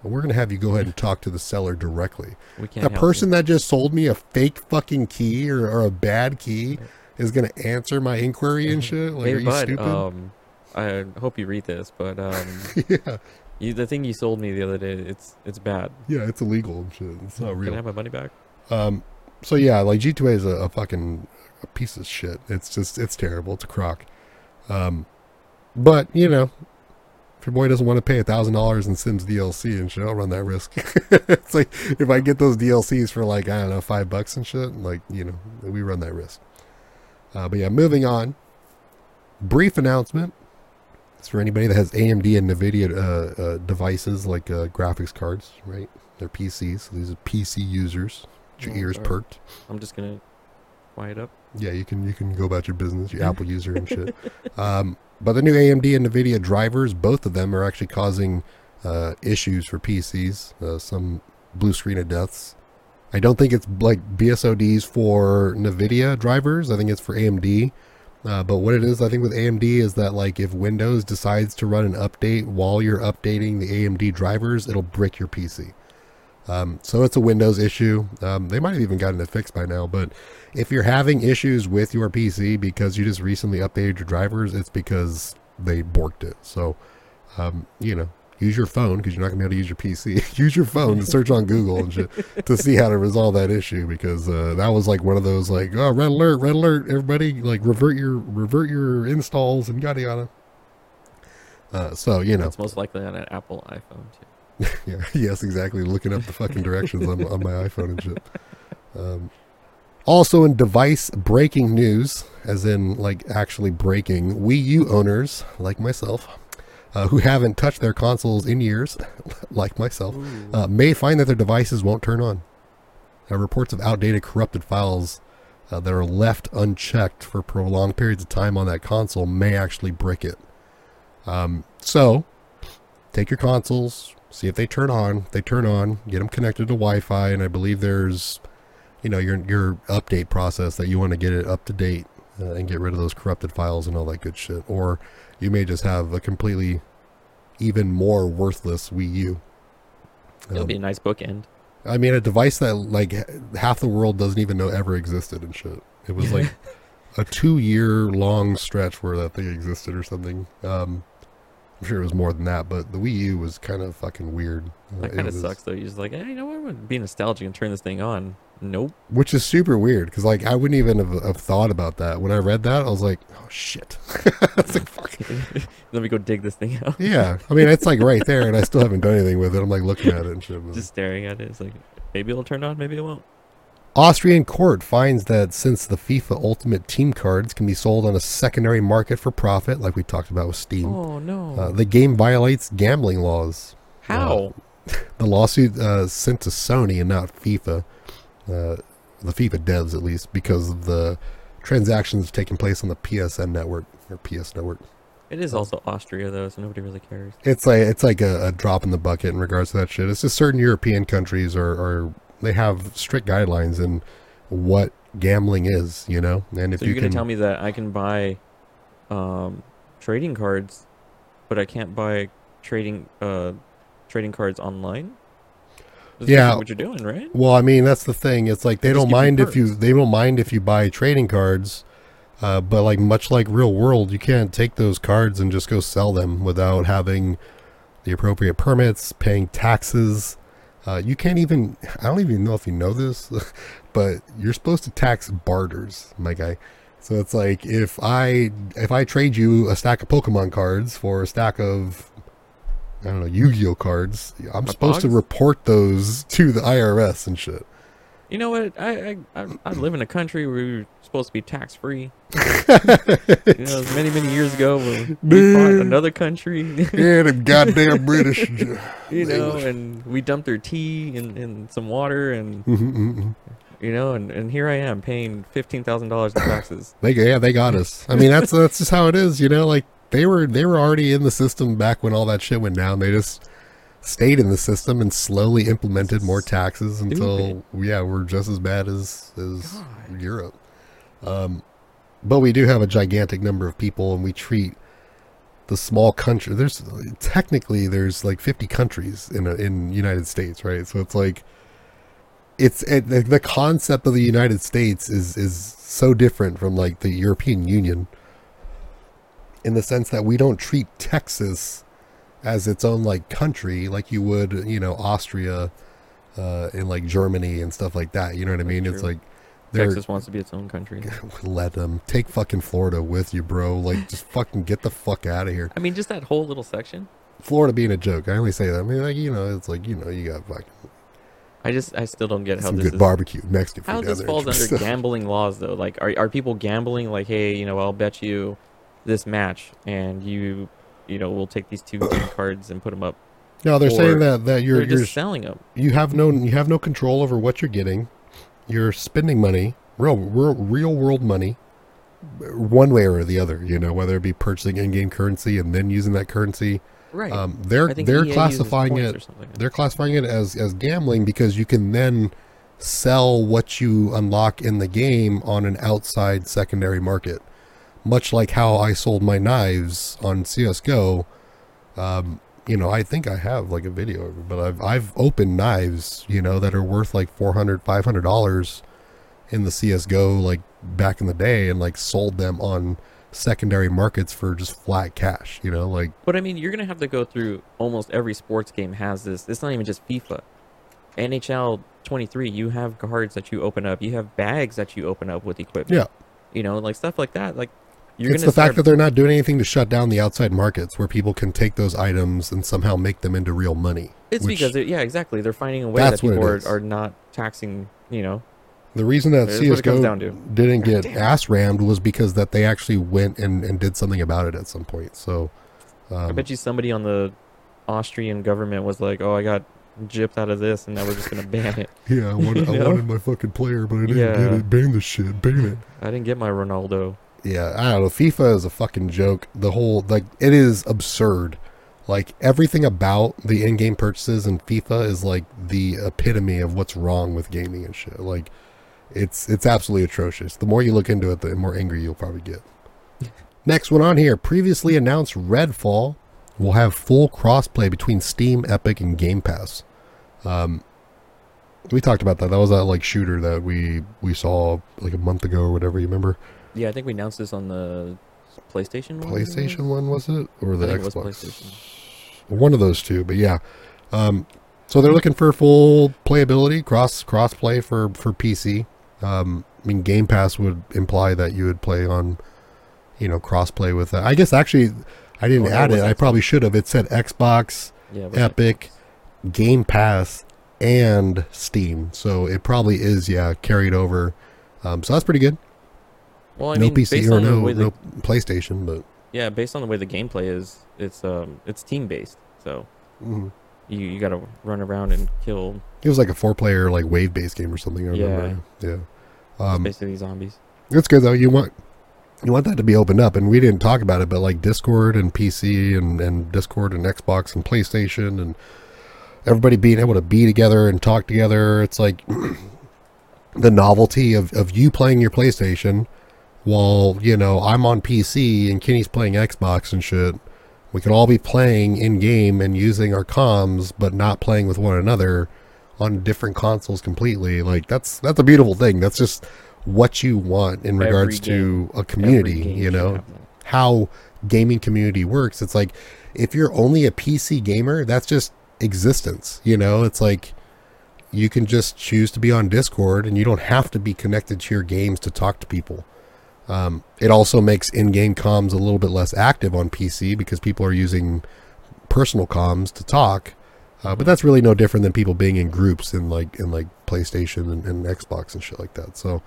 We're gonna have you go ahead and talk to the seller directly. we can't help person that just sold me a fake fucking key or, or a bad key is gonna answer my inquiry and shit. Like, hey, are you bud, stupid? um, I hope you read this, but <laughs> um, yeah, you, the thing you sold me the other day, it's it's bad. yeah, it's illegal and shit. It's not real. Can I have my money back? Um, so yeah, like G2A is a, a fucking a piece of shit. It's just it's terrible. It's a crock. Um, but you know, if your boy doesn't want to pay a thousand dollars in Sims DLC and shit, I'll run that risk. <laughs> it's like if I get those DLCs for like I don't know five bucks and shit, like you know, we run that risk. Uh, but yeah, moving on. Brief announcement. It's for anybody that has AMD and NVIDIA uh, uh, devices like uh, graphics cards, right? They're PCs. So these are PC users. Get your Oh, ears sorry. perked. I'm just gonna quiet up. Yeah, you can you can go about your business, your <laughs> Apple user and shit. Um, but the new AMD and NVIDIA drivers, both of them are actually causing uh, issues for PCs. Uh, some blue screen of deaths. I don't think it's like BSODs for NVIDIA drivers. I think it's for AMD. Uh, but what it is, I think with AMD is that like if Windows decides to run an update while you're updating the AMD drivers, it'll brick your PC. Um, so it's a Windows issue. Um, they might have even gotten it fixed by now, but if you're having issues with your PC because you just recently updated your drivers, it's because they borked it. So, um, you know, use your phone because you're not gonna be able to use your PC. <laughs> use your phone to search on Google and shit to see how to resolve that issue because uh, that was like one of those like oh red alert, red alert, everybody like revert your revert your installs and yada yada. Uh, so you know, It's most likely on an Apple iPhone too. <laughs> yeah, yes, exactly. Looking up the fucking directions on, on my iPhone and shit. Um, also, in device breaking news, as in like actually breaking, Wii U owners like myself, uh, who haven't touched their consoles in years, <laughs> like myself, uh, may find that their devices won't turn on. Uh, reports of outdated, corrupted files uh, that are left unchecked for prolonged periods of time on that console may actually brick it. Um, so, take your consoles, see if they turn on. If they turn on, get them connected to Wi-Fi, and I believe there's, you know, your your update process that you want to get it up to date uh, and get rid of those corrupted files and all that good shit. Or you may just have a completely even more worthless Wii U. It'll Um, be a nice bookend. I mean, a device that like half the world doesn't even know ever existed and shit. It was like <laughs> a two-year long stretch where that thing existed or something. Um, I'm sure it was more than that, but the Wii U was kind of fucking weird. That it kind of was- sucks though. You're just like, hey, you know what? I'm gonna be nostalgic and turn this thing on. Nope. Which is super weird because like I wouldn't even have, have thought about that when I read that. I was like, oh shit. <laughs> it's like fuck. <laughs> Let me go dig this thing out. Yeah, I mean it's like right there, and I still haven't done anything with it. I'm like looking at it and shit. Just staring at it. It's like maybe it'll turn on, maybe it won't. Austrian court finds that since the FIFA Ultimate Team cards can be sold on a secondary market for profit, like we talked about with Steam, Oh no. uh, the game violates gambling laws. How? <laughs> The lawsuit uh, sent to Sony and not FIFA, uh, the FIFA devs at least, because of the transactions taking place on the PSN network or PS network. It is also Austria though, so nobody really cares. It's like it's like a, a drop in the bucket in regards to that shit. It's just certain European countries are, are they have strict guidelines in what gambling is, you know. And if So you you're can gonna tell me that I can buy um, trading cards, but I can't buy trading uh, trading cards online? That's Yeah. what you're doing, right? Well, I mean, that's the thing. It's like they Just don't mind if you they don't mind if you buy trading cards, uh, but like much like real world, you can't take those cards and just go sell them without having the appropriate permits, paying taxes. Uh, you can't even. I don't even know if you know this, <laughs> but you're supposed to tax barters, my guy. So it's like if I if I trade you a stack of Pokemon cards for a stack of I don't know Yu-Gi-Oh cards, I'm My supposed to report those to the IRS and shit. You know what? I I, I, I live in a country where we're supposed to be tax free. you know, <laughs> many many years ago, when we fought another country. Yeah, the <laughs> goddamn British. <laughs> you know, and we dumped their tea and, and some water, and Mhm, you know, and, and here I am paying fifteen thousand dollars in taxes. they yeah, they got us. I mean, that's that's just how it is, you know. Like they were they were already in the system back when all that shit went down. They just stayed in the system and slowly implemented more taxes until yeah, we're just as bad as as God. Europe. Um, but we do have a gigantic number of people, and we treat the small country. There's technically there's like 50 countries in a, in United States, right? So it's like it's it, the, the concept of the United States is is so different from like the European Union in the sense that we don't treat Texas as its own like country like you would you know Austria uh in like Germany and stuff like that you know what I mean it's like Texas wants to be its own country. <laughs> let them take fucking Florida with you bro like just <laughs> fucking get the fuck out of here I mean, just that whole little section. Florida being a joke I only say that I mean like you know it's like you know you got fucking I just I still don't get how some this good is. barbecue Mexican How this falls under <laughs> gambling laws though? Like, are are people gambling? Like, hey, you know, I'll bet you this match, and you you know, we'll take these two cards and put them up. No, they're Or saying that that you're you're just selling them. you have no you have no control over what you're getting. You're spending money, real real, real world money, one way or the other. You know, whether it be purchasing in-game currency and then using that currency. Right. Um, they're they're EA classifying it they're classifying it as as gambling because you can then sell what you unlock in the game on an outside secondary market much like how i sold my knives on csgo um, you know i think i have like a video of it but i've i've opened knives you know that are worth like 400 500 dollars in the csgo like back in the day and like sold them on secondary markets for just flat cash you know like But I mean, you're gonna have to go through almost every sports game has this. It's not even just FIFA. NHL 23, you have cards that you open up. You have bags that you open up with equipment. Yeah. You know, like stuff like that. Like you're it's the fact that they're not doing anything to shut down the outside markets where people can take those items and somehow make them into real money. It's which- because it, yeah, exactly. They're finding a way That's that people are, are not taxing. You know, the reason that it CS:GO to. didn't get Damn. ass rammed was because that they actually went and, and did something about it at some point. So, I um, bet you somebody on the Austrian government was like, "Oh, I got gypped out of this, and now we're just gonna ban it." <laughs> yeah, I wanted, <laughs> I wanted my fucking player, but I didn't Yeah. get it. Ban the shit. Ban it. I didn't get my Ronaldo. Yeah, I don't know. FIFA is a fucking joke. The whole like it is absurd. Like everything about the in-game purchases in FIFA is like the epitome of what's wrong with gaming and shit. Like it's it's absolutely atrocious. The more you look into it, the more angry you'll probably get. <laughs> Next one on here, previously announced Redfall will have full crossplay between Steam, Epic, and Game Pass. Um, we talked about that. That was that like shooter that we we saw like a month ago or whatever. You remember? Yeah, I think we announced this on the PlayStation. one, I think it PlayStation one was it or the I think it was Xbox? One of those two, but yeah. Um, so they're looking for full playability, cross cross play for for PC. Um, I mean, Game Pass would imply that you would play on, you know, cross play with that. I guess actually, I didn't Oh, add it. I probably should have. It said Xbox, Yeah, Epic, Game Pass, and Steam. So it probably is, yeah, carried over. Um, so that's pretty good. Well, I no mean, PC based or on the no way the no PlayStation, but yeah, based on the way the gameplay is, it's um, it's team based. So mhm. you you gotta run around and kill it was like a four player like wave based game or something. I remember. Yeah. Um, basically zombies. It's good though. You want you want that to be opened up, and we didn't talk about it, but like Discord and PC and and Discord and Xbox and PlayStation and everybody being able to be together and talk together. It's like <clears throat> the novelty of of you playing your PlayStation while you know I'm on PC and Kenny's playing Xbox and shit. We could all be playing in game and using our comms, but not playing with one another on different consoles completely. Like that's that's a beautiful thing. That's just what you want in regards to a community. You know how gaming community works. It's like if you're only a PC gamer, that's just existence. You know, it's like you can just choose to be on Discord and you don't have to be connected to your games to talk to people. Um, it also makes in-game comms a little bit less active on PC because people are using personal comms to talk. Uh, but that's really no different than people being in groups in like in like PlayStation and, and Xbox and shit like that. So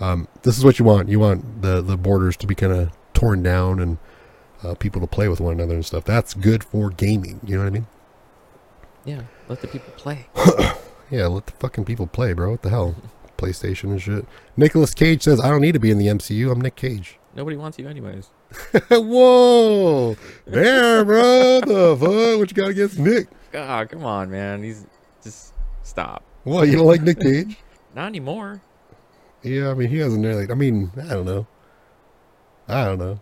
um, this is what you want. You want the the borders to be kind of torn down and uh, people to play with one another and stuff. That's good for gaming. You know what I mean? Yeah, let the people play. <coughs> Yeah, let the fucking people play, bro. What the hell? <laughs> PlayStation and shit. Nicolas Cage says, I don't need to be in the MCU. I'm Nick Cage. Nobody wants you anyways. <laughs> Whoa! there, bro. the fuck? What you got against Nick? Ah, come on, man. He's just stop. What, you don't like Nick Cage? <laughs> Not anymore. Yeah, I mean, he hasn't really, I mean, I don't know. I don't know.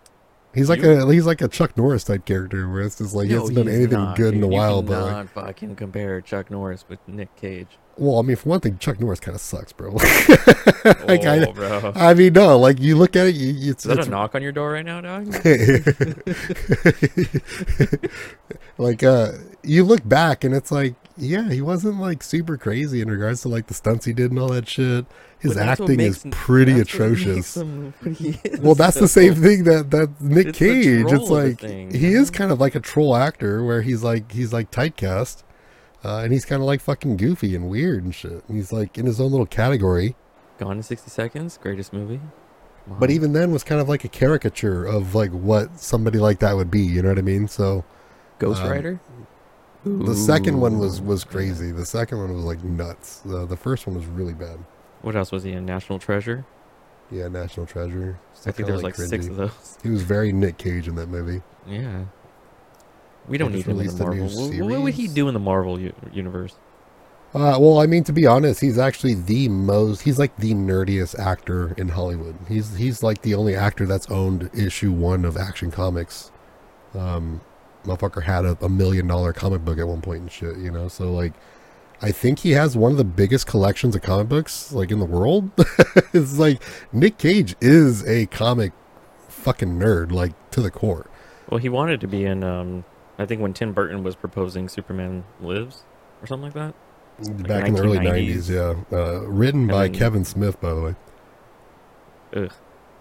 He's like You- a he's like a Chuck Norris type character where it's just like he hasn't done anything not, good in a. While, but like, fucking compare Chuck Norris with Nick Cage. Well, I mean, for one thing, Chuck Norris kind of sucks, bro. <laughs> like, oh, I, bro. I mean, no, like you look at it, you, you- it's, Is that it's a knock on your door right now, dog? <laughs> like uh you look back and it's like yeah he wasn't like super crazy in regards to like the stunts he did and all that shit his But that's what acting is pretty that's what makes atrocious him what he is, well that's the same thing that that nick It's cage it's like thing, he you is know? kind of like a troll actor where he's like he's like typecast uh, and he's kind of like fucking goofy and weird and shit and he's like in his own little category Gone in 60 Seconds, greatest movie. but even then was kind of like a caricature of like what somebody like that would be. You know what I mean? So Ghost um, Rider. the second one was was crazy. The second one was like nuts. The the first one was really bad. What else was he in? National Treasure. Yeah, National Treasure. I think there was like six of those. He was very Nick Cage in that movie. Yeah. We don't need him in the Marvel. What, what would he do in the Marvel u- universe? Uh, well, I mean, to be honest, he's actually the most. He's like the nerdiest actor in Hollywood. He's he's like the only actor that's owned issue one of Action Comics. Um, motherfucker had a, a million dollar comic book at one point and shit. You know, so like, I think he has one of the biggest collections of comic books like in the world. <laughs> it's like Nick Cage is a comic fucking nerd, like to the core. Well, he wanted to be in. Um, I think when Tim Burton was proposing Superman Lives or something like that. Back in the early '90s, yeah. Uh, written by Kevin Smith, by the way. Ugh.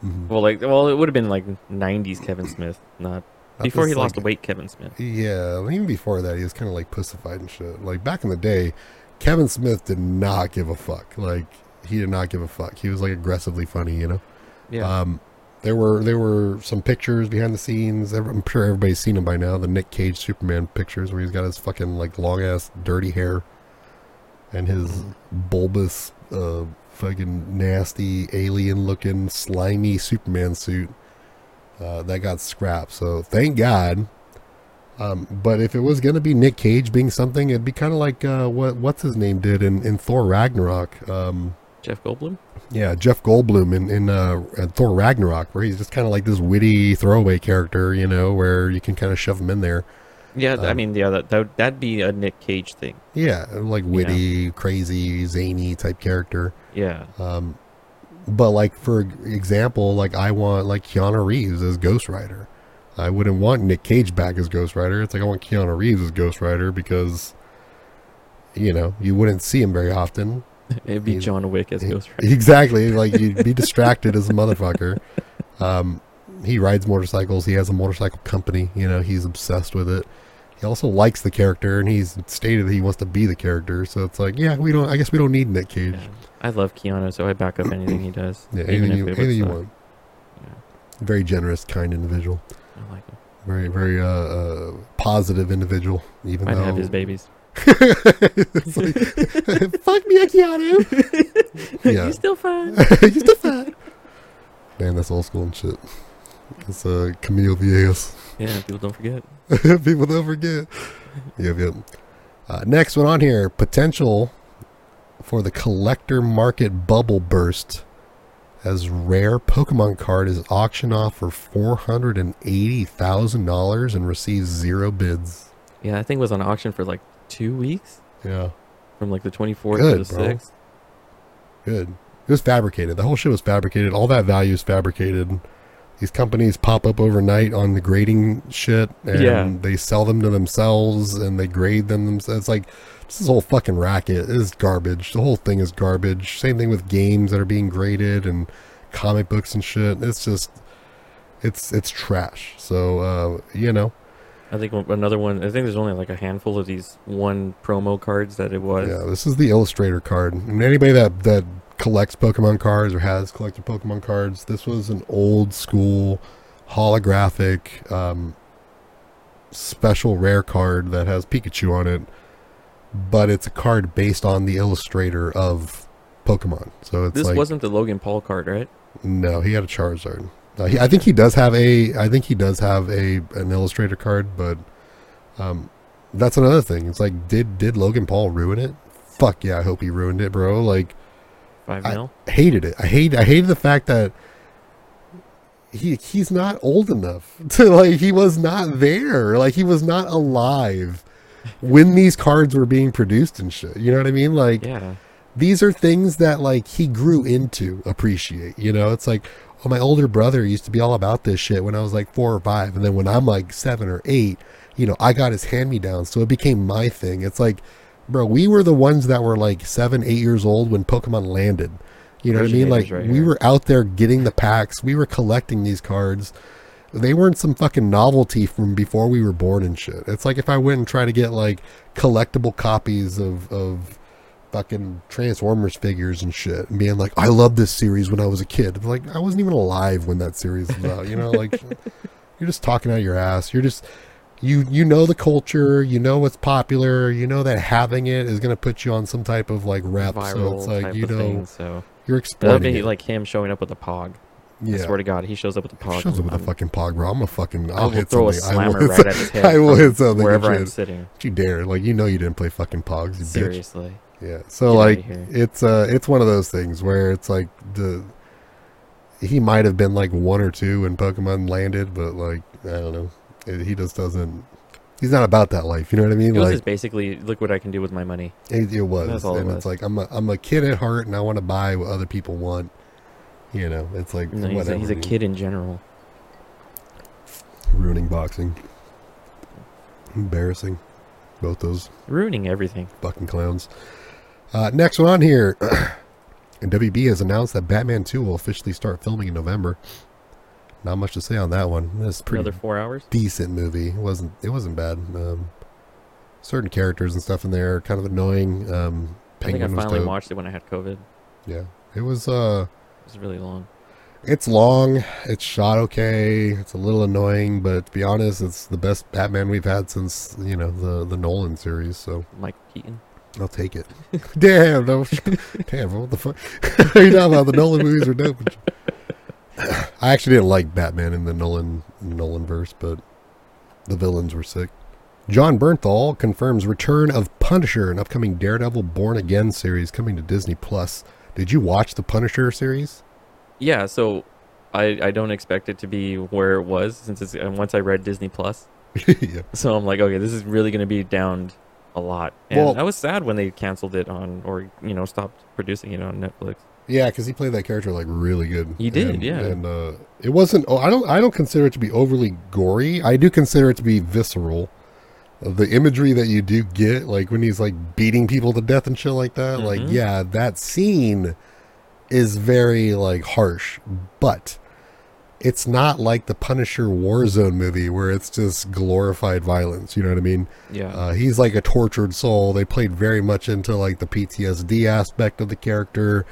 Mhm. Well, like, well, it would have been like '90s Kevin Smith, not before he lost like, the weight. Kevin Smith. Yeah, even before that, he was kind of like pussified and shit. Like back in the day, Kevin Smith did not give a fuck. Like he did not give a fuck. He was like aggressively funny, you know. Yeah. Um, there were there were some pictures behind the scenes. I'm sure everybody's seen them by now. The Nick Cage Superman pictures where he's got his fucking like long ass dirty hair and his Mhm. bulbous, uh, fucking nasty alien looking slimy Superman suit. Uh, that got scrapped. So thank God. Um, but if it was gonna be Nick Cage being something, it'd be kind of like uh, what what's his name did in, in Thor Ragnarok. Um, Jeff Goldblum. yeah, Jeff Goldblum in in, uh, in Thor Ragnarok, where he's just kind of like this witty throwaway character, you know, where you can kind of shove him in there. Yeah, I Um, mean, yeah, that, that that'd be a Nick Cage thing. Yeah, like witty, crazy, zany type character. Yeah. Um, but like for example, like I want like Keanu Reeves as Ghost Rider. I wouldn't want Nick Cage back as Ghost Rider. It's like I want Keanu Reeves as Ghost Rider because you know you wouldn't see him very often. <laughs> It'd be John Wick as he- Ghost Rider. Exactly, like you'd be <laughs> distracted as a motherfucker. Um, he rides motorcycles. He has a motorcycle company. You know, he's obsessed with it. He also likes the character, and he's stated that he wants to be the character. So it's like, yeah, we don't. I guess we don't need Nick Cage. Yeah. I love Keanu, so I back up anything he does. <clears throat> Yeah, even anything if you, it was, anything you want. yeah, Very generous, kind individual. I like him. Very, very uh, uh, positive individual. Even though. I'd though have his babies. <laughs> It's like, <laughs> fuck me, Keanu. <laughs> Yeah. He's still fine. You're still fine. Man, that's old school and shit. It's uh, Camille Viegas. yeah, people don't forget. People don't forget. Yep, yep. Uh, next one on here potential for the collector market bubble burst as rare Pokemon card is auctioned off for $480,000 and receives zero bids. Yeah, I think it was on auction for like two weeks, Yeah, from like the 24th Good, to the bro. 6th. good. It was fabricated. The whole shit was fabricated. All that value is fabricated. These companies pop up overnight on the grading shit and Yeah. they sell them to themselves and they grade them themselves. It's like this is whole fucking racket is garbage. The whole thing is garbage. Same thing with games that are being graded and comic books and shit. It's just it's it's trash. So uh, you know, I think another one. I think there's only like a handful of these one promo cards that it was. Yeah, this is the illustrator card. And anybody that that collects Pokemon cards or has collected Pokemon cards, this was an old school holographic um, special rare card that has Pikachu on it, but it's a card based on the illustrator of Pokemon. So it's This like wasn't the Logan Paul card, right? no, he had a Charizard. Uh, he, I think he does have a. I think he does have a an illustrator card, but um, that's another thing. It's like, did did Logan Paul ruin it? Fuck yeah, I hope he ruined it, bro. Like, Five I- mil. hated it. I hate. I hated the fact that he he's not old enough <laughs> to like. He was not there. Like he was not alive when these cards were being produced and shit. You know what I mean? Like, Yeah. these are things that like he grew into appreciate you know it's like oh my older brother used to be all about this shit when i was like four or five and then when i'm like seven or eight you know i got his hand me down so it became my thing. It's like bro we were the ones that were like seven eight years old when pokemon landed. You know what i mean? like right we were out there getting the packs. We were collecting these cards. They weren't some fucking novelty from before we were born and shit. It's like if I went and tried to get like collectible copies of of fucking Transformers figures and shit, and being like, "I love this series when I was a kid." Like I wasn't even alive when that series was out. You know, like <laughs> you're just talking out your ass. You're just you you know the culture, you know what's popular, you know that having it is going to put you on some type of like rep. Viral so it's like you know thing, so you're that'd exploiting be it. like him showing up with a pog. yeah. I swear to God, he shows up with a pog. Shows up with a I'm- fucking pog, bro. I'm a fucking. I I'll hit throw a something. Will slammer right at his head. <laughs> I will hit something. wherever I'm shit. sitting. Don't you dare! Like you know you didn't play fucking pogs, you bitch. Yeah. So like it's uh it's one of those things where it's like the he might have been like one or two when Pokemon landed, but like I don't know, it, he just doesn't. He's not about that life. You know what I mean? It was like just basically, look what I can do with my money. it, it was, That's all it and was. it's like I'm a I'm a kid at heart, and I want to buy what other people want. You know, it's like No, he's, a, he's a kid in general. ruining boxing. Embarrassing, both those Ruining everything. fucking clowns. Uh, next one on here. <clears throat> and WB has announced that Batman 2 will officially start filming in November. Not much to say on that one. It's pretty Another four hours. decent movie. It wasn't it wasn't bad. Um, certain characters and stuff in there are kind of annoying. Um, I think I Penguin finally watched it when I had COVID. Yeah. It was uh it was really long. it's long, it's shot okay, it's a little annoying, but to be honest, it's the best Batman we've had since, you know, the the Nolan series, so Mike Keaton. I'll take it. <laughs> Damn, no, <laughs> damn, what the fuck? <laughs> you know about the Nolan movies are dope. I actually didn't like Batman in the Nolan Nolan verse, but the villains were sick. Jon Bernthal confirms return of Punisher, an upcoming Daredevil Born Again series coming to Disney Plus. Did you watch the Punisher series? Yeah, so I I don't expect it to be where it was since it's once I read Disney Plus. yeah. So I'm like, okay, this is really gonna be downed a lot. And Well- I was sad when they canceled it on or you know stopped producing it on Netflix. Yeah, because he played that character like really good. He did, And- yeah. And uh, it wasn't. Oh, I don't. I don't consider it to be overly gory. I do consider it to be visceral. The imagery that you do get, like when he's like beating people to death and shit like that, like Mhm. yeah, that scene is very like harsh, but it's not like the Punisher Warzone movie where it's just glorified violence. You know what I mean? Yeah. Uh, he's like a tortured soul. They played very much into like the PTSD aspect of the character,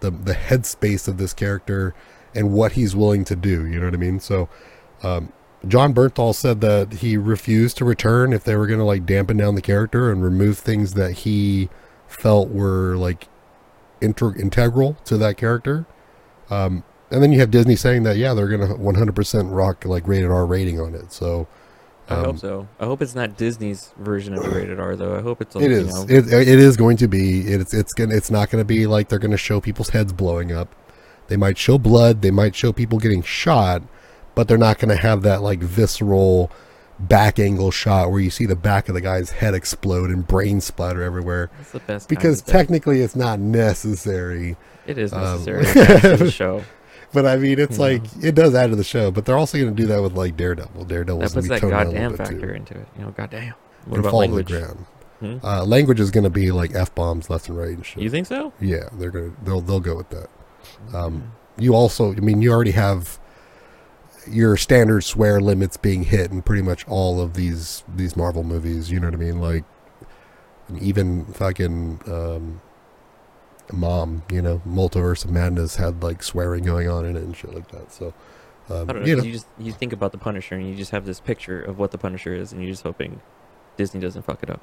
the the headspace of this character, and what he's willing to do. You know what I mean? So, um, Jon Bernthal said that he refused to return if they were going to like dampen down the character and remove things that he felt were like inter- integral to that character. Um, and then you have Disney saying that yeah, they're going to 100% rock like rated R rating on it. So. I um, hope so. I hope it's not Disney's version of the rated R though. I hope it's like, It you is. know, It, it is going to be. It's it's gonna. It's not going to be like they're going to show people's heads blowing up. They might show blood. They might show people getting shot, but they're not going to have that like visceral back angle shot where you see the back of the guy's head explode and brain splatter everywhere. it's the best Because technically, it's not necessary. it is um, necessary to show. <laughs> But I mean, it's Yeah. like it does add to the show. But they're also going to do that with like Daredevil. Daredevil That puts be that toned down a goddamn factor too. into it. You know, goddamn. What And about language? to the ground. Hmm? Uh, language is going to be like f bombs left and right and shit. You think so? Yeah, they're gonna they'll they'll go with that. Um, you also, I mean, you already have your standard swear limits being hit in pretty much all of these these Marvel movies. You know what I mean? Like even fucking um, Mom, you know, Multiverse of Madness had like swearing going on in it and shit like that. So um, I don't know. you know, You just you think about the Punisher and you just have this picture of what the Punisher is, and you're just hoping Disney doesn't fuck it up.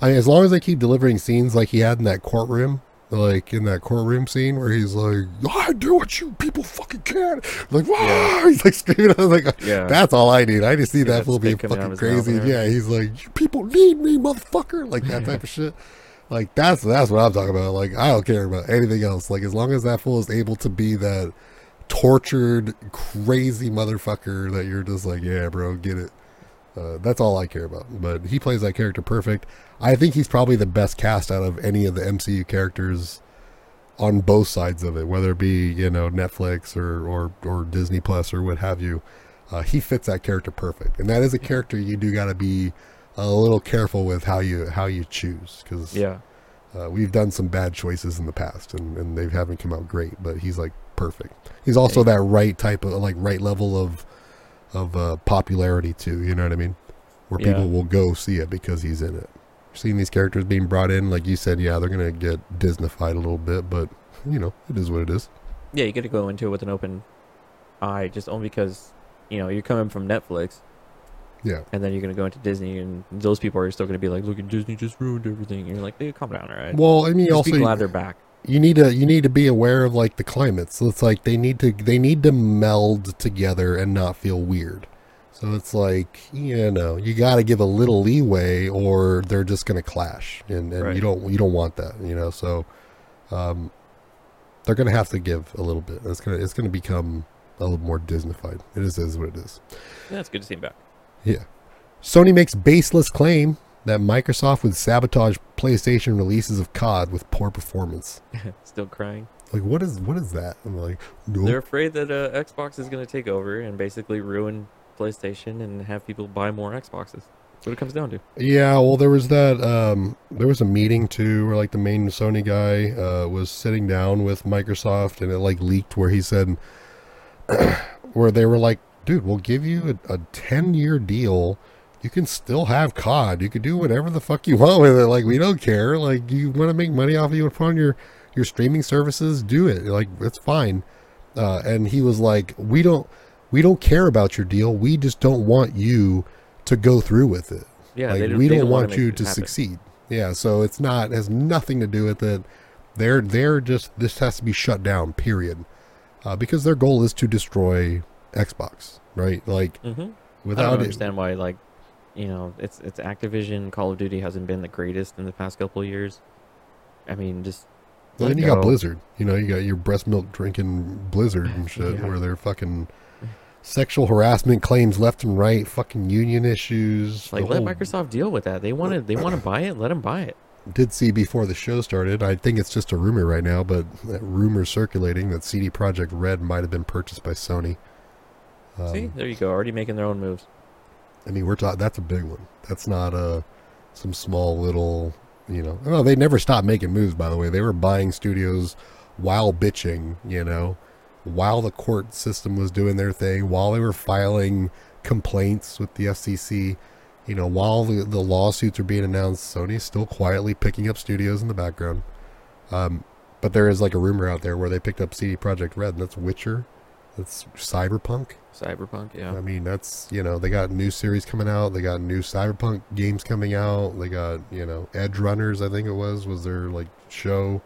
I mean, as long as they keep delivering scenes like he had in that courtroom, like in that courtroom scene where he's like, "I do what you people fucking can," like, "Wow!" Yeah. <laughs> He's like screaming. I was like, Yeah. "That's all I need. I just need See that fool being spit coming out fucking of his mouth crazy." Yeah, he's like, "You people need me, motherfucker!" Like that type of <laughs> shit. Like that's that's what I'm talking about. Like I don't care about anything else. Like as long as that fool is able to be that tortured, crazy motherfucker that you're just like, yeah, bro, get it. Uh, that's all I care about. But he plays that character perfect. I think he's probably the best cast out of any of the MCU characters on both sides of it, whether it be you know Netflix or or, or Disney Plus or what have you. Uh, he fits that character perfect, and that is a character you do got to be a little careful with how you how you choose because Yeah. uh, we've done some bad choices in the past, and, and they haven't come out great. But he's like perfect. He's also Yeah. that right type of like right level of of uh, popularity too. You know what I mean? Where Yeah. people will go see it because he's in it. seeing these characters being brought in. Like you said, yeah, they're gonna get Disneyfied a little bit, but you know, it is what it is. Yeah, you got to go into it with an open eye, just only because you know you're coming from Netflix, Yeah. and then you're gonna go into Disney, and those people are still gonna be like, "Look, at Disney just ruined everything." And you're like, "Hey, calm down, all right." Well, I mean, just also be glad they're back. you need to you need to be aware of like the climate. So it's like they need to they need to meld together and not feel weird. So it's like you know you got to give a little leeway, or they're just going to clash, and, and Right. you don't you don't want that, you know. So um, they're going to have to give a little bit. It's gonna it's gonna become a little more Disneyfied. It is is what it is. Yeah, it's good to see him back. Yeah. Sony makes baseless claim that Microsoft would sabotage PlayStation releases of COD with poor performance. <laughs> Still crying. Like what is what is that? I'm like, no. They're afraid that uh, Xbox is gonna take over and basically ruin PlayStation and have people buy more Xboxes. That's what it comes down to. Yeah, well, there was that. Um, there was a meeting too, where like the main Sony guy uh, was sitting down with Microsoft, and it like leaked where he said, <clears throat> where they were like, "Dude, we'll give you a, a ten year deal. You can still have COD. You can do whatever the fuck you want with it. Like we don't care. Like you want to make money off of you on your your streaming services, do it. Like it's fine." Uh, and he was like, "We don't." We don't care about your deal. We just don't want you to go through with it Yeah, like don't, we they don't wanna want you to happen. succeed yeah so it's not has nothing to do with it they're they're just this has to be shut down period uh, because their goal is to destroy xbox right like Mm-hmm. I without don't it understand why, like, you know, it's it's Activision. Call of Duty hasn't been the greatest in the past couple of years. I mean, just well, then it you got blizzard you know you got your breast milk drinking blizzard and <laughs> shit Yeah. where they're fucking <laughs> sexual harassment claims left and right fucking union issues like let whole- Microsoft deal with that. They want to they want to buy it. Let them buy it. did see before the show started. I think it's just a rumor right now, but that rumor circulating that CD Projekt Red might have been purchased by Sony. Um, See, there you go. Already making their own moves. I mean, we're talking. That's a big one. That's not a some small little. You know, oh, they never stopped making moves. By the way, they were buying studios while bitching. You know, while the court system was doing their thing, while they were filing complaints with the FCC. You know, while the, the lawsuits are being announced, Sony's still quietly picking up studios in the background. Um, but there is like a rumor out there where they picked up CD Projekt Red, and that's Witcher, that's Cyberpunk. Cyberpunk, yeah. I mean, that's you know they got new series coming out. They got new Cyberpunk games coming out. They got you know Edge Runners. I think it was was their like show.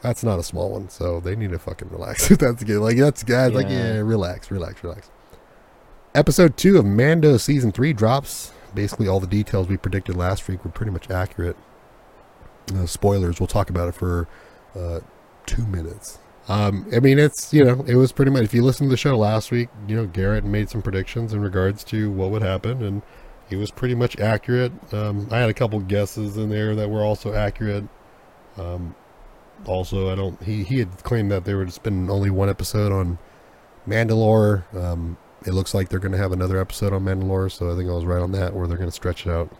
That's not a small one, so they need to fucking relax. <laughs> that's good. Like that's guys like Yeah. yeah, relax, relax, relax. Episode two of Mando season three drops. Basically, all the details we predicted last week were pretty much accurate. Uh, spoilers. We'll talk about it for uh, two minutes. Um, I mean, it's you know, it was pretty much. If you listened to the show last week, you know, Garrett made some predictions in regards to what would happen, and he was pretty much accurate. Um, I had a couple guesses in there that were also accurate. Um, also, I don't. He he had claimed that there would been only one episode on Mandalore. Um, it looks like they're going to have another episode on Mandalore, so I think I was right on that. Where they're going to stretch it out,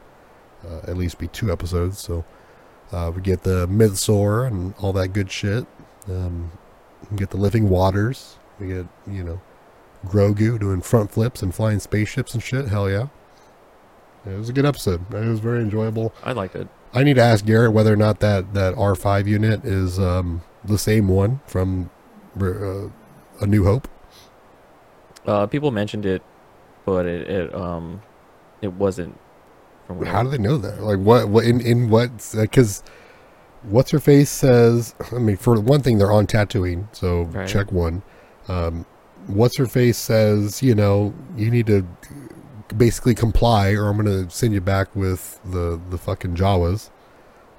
uh, at least be two episodes. So uh, we get the Mythosaur and all that good shit. Um, we get the living waters. We get you know Grogu doing front flips and flying spaceships and shit. Hell yeah! It was a good episode. It was very enjoyable. I liked it. I need to ask Garrett whether or not that that R five unit is um, the same one from uh, A New Hope. Uh, people mentioned it, but it, it um, it wasn't. From what How do they know that? Like what? What in in what? Because what's her face says. <clears throat> I mean, for one thing, they're on Tatooine, so Right. check one. Um, what's her face says. You know, you need to basically comply, or I'm going to send you back with the the fucking Jawas.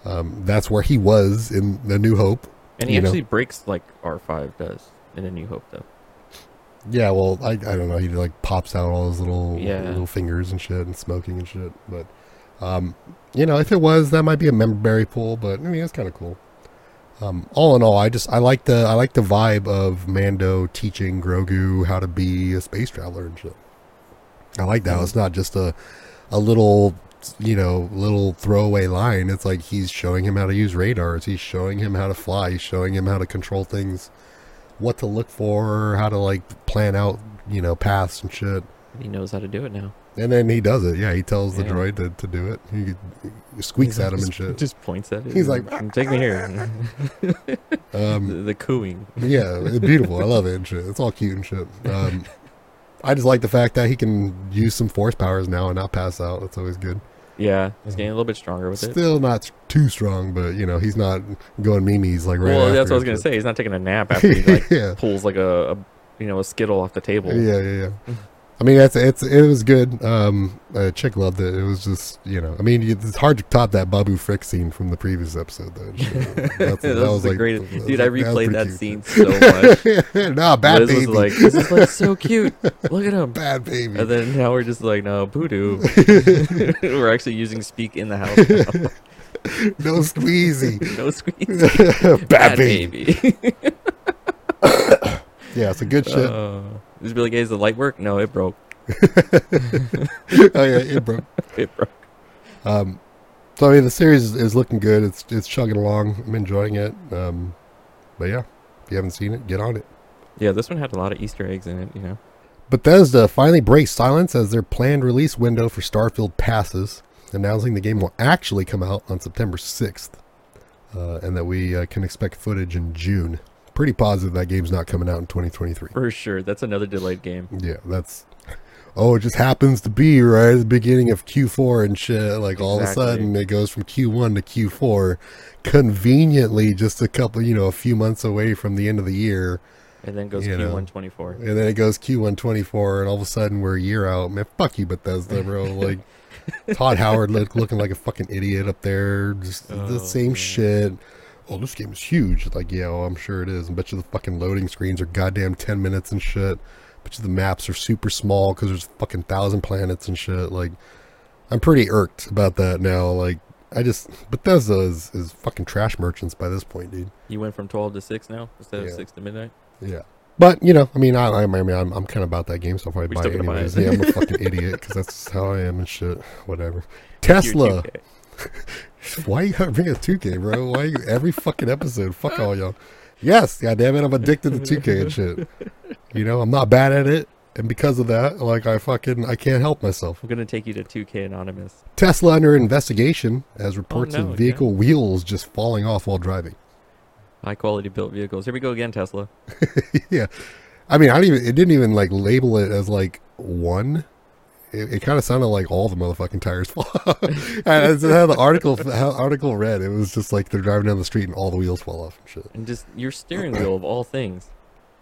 Um, that's where he was in the New Hope. and he you know. actually breaks like R five does in A New Hope though. Yeah, well, I, I don't know. He like pops out all his little Yeah. little fingers and shit and smoking and shit. But um, you know, if it was, that might be a member berry pool. But I mean, it's kind of cool. Um, all in all, I just I like the I like the vibe of Mando teaching Grogu how to be a space traveler and shit. I like that. It's not just a a little you know little throwaway line. It's like he's showing him how to use radars. He's showing him how to fly. He's showing him how to control things what to look for, how to like plan out, you know, paths and shit. He knows how to do it now. And then he does it. Yeah, he tells the Yeah. droid to, to do it. He, squeaks at him and shit. Just points at it. He's like, "Mm, take me here. <laughs> <laughs> Um, the, the cooing. yeah, it's beautiful. I love it <laughs> and shit. It's all cute and shit. Um, I just like the fact that he can use some force powers now and not pass out. That's always good. Yeah, he's getting a little bit stronger with it. Still not too strong, but you know he's not going memes like right. well, that's what I was gonna say. He's not taking a nap after he like yeah, pulls like a, a you know a skittle off the table. yeah, yeah, yeah. I mean, that's it's it was good. Um, uh, chick loved it. It was just you know, I mean, it's hard to top that Babu Frick scene from the previous episode though. <laughs> and. That's- that, was the greatest. that was Dude, I like- that replayed that pretty scene so <laughs> much. nah, bad Liz baby. was like, <laughs> "This is like so cute. Look at him." bad baby. And then now we're just like, "No, voodoo." we're actually using speak in the house. now. no squeezy. no squeeze. bad, baby. Yeah, it's a good shit. Uh, just be like, hey, "Is the light work?" No, it broke. <laughs> oh yeah, it broke. <laughs> It broke. Um, so I mean, the series is, is looking good. It's it's chugging along. I'm enjoying it. Um, but yeah, if you haven't seen it, get on it. Yeah, this one had a lot of Easter eggs in it. You know. Bethesda finally breaks silence as their planned release window for Starfield passes, announcing the game will actually come out on September 6th, uh, and that we uh, can expect footage in June. Pretty positive that game's not coming out in 2023. For sure, that's another delayed game. Yeah, that's. Oh, it just happens to be right at the beginning of Q4 and shit. Like all of a sudden, it goes from Q1 to Q4, conveniently just a couple, you know, a few months away from the end of the year, And then goes Q1 24. and then it goes Q1 24, and all of a sudden we're a year out. Man, fuck you, Bethesda, bro. <laughs> Like Todd Howard look, looking like a fucking idiot up there, just the Oh, same man. shit. Oh, this game is huge. Like, yeah, well, I'm sure it is. I bet you the fucking loading screens are goddamn 10 minutes and shit. Bet you the maps are super small because there's fucking thousand planets and shit. Like, I'm pretty irked about that now. Like, I just Bethesda is, is fucking trash merchants by this point, dude. You went from 12 to 6 now instead of Yeah. 6 to midnight. Yeah. But you know, I mean, I, I, mean, I'm, I'm kind of about that game, so I'll probably We're buy it gonna buy it. yeah, I'm a <laughs> fucking idiot because that's how I am and shit. Whatever. Tesla. 2K. <laughs> Why you gotta bring a 2K, bro? Why you every fucking episode? Fuck all y'all. Yes, goddamn it, I'm addicted to 2K and shit. You know, I'm not bad at it, and because of that, like I fucking I can't help myself. I'm gonna take you to 2K Anonymous. Tesla under investigation as oh, reports Oh, no, of vehicle wheels just falling off while driving. High quality built vehicles. Here we go again, Tesla. <laughs> yeah, I mean, I don't even. It didn't even like label it as like one. It, it kind of sounded like all the motherfucking tires <laughs> fall. that's how the article how article read. It was just like they're driving down the street and all the wheels fall off and shit. And just your steering wheel of all things.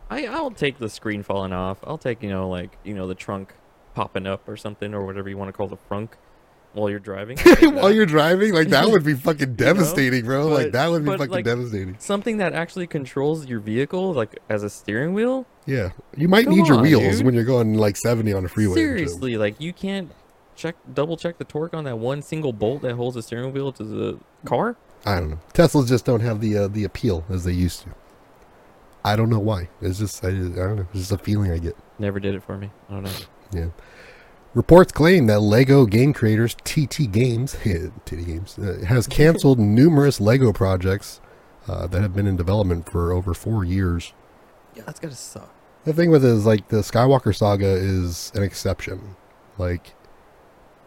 I I'll take the screen falling off. I'll take you know like you know the trunk popping up or something or whatever you want to call the frunk while you're driving. <laughs> While you're driving, like that would be <laughs> fucking devastating, bro. like that would be but, fucking like, devastating. something that actually controls your vehicle like as a steering wheel. Yeah, you might Come need your on, wheels dude. when you're going like 70 on a freeway. Seriously, like you can't check double check the torque on that one single bolt that holds the steering wheel to the car. I don't know. Teslas just don't have the uh, the appeal as they used to. I don't know why. It's just I, just, I don't know. It's just a feeling I get. Never did it for me. I don't know. Yeah. Reports claim that Lego game creators TT Games, <laughs> TT Games, uh, has canceled <laughs> numerous Lego projects uh, that have been in development for over four years. Yeah, that's gotta suck. The thing with it is like the Skywalker saga is an exception. Like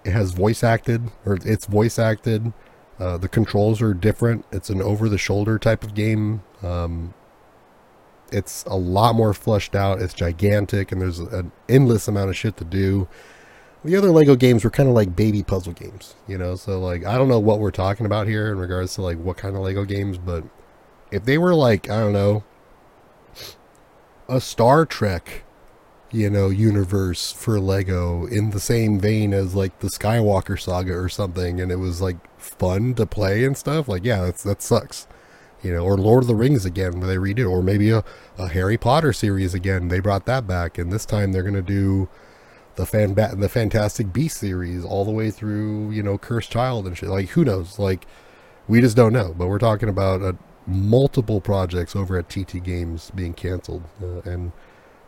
it has voice acted or it's voice acted. Uh, the controls are different. It's an over the shoulder type of game. Um, it's a lot more fleshed out. It's gigantic and there's an endless amount of shit to do. The other Lego games were kind of like baby puzzle games, you know. So like I don't know what we're talking about here in regards to like what kind of Lego games, but if they were like I don't know a Star Trek, you know, universe for Lego in the same vein as like the Skywalker saga or something, and it was like fun to play and stuff. Like, yeah, that's that sucks, you know. Or Lord of the Rings again, where they redo, or maybe a, a Harry Potter series again. They brought that back, and this time they're gonna do the fan bat the Fantastic Beast series all the way through, you know, Cursed Child and shit. Like, who knows? Like, we just don't know. But we're talking about uh multiple projects over at TT Games being canceled, uh, and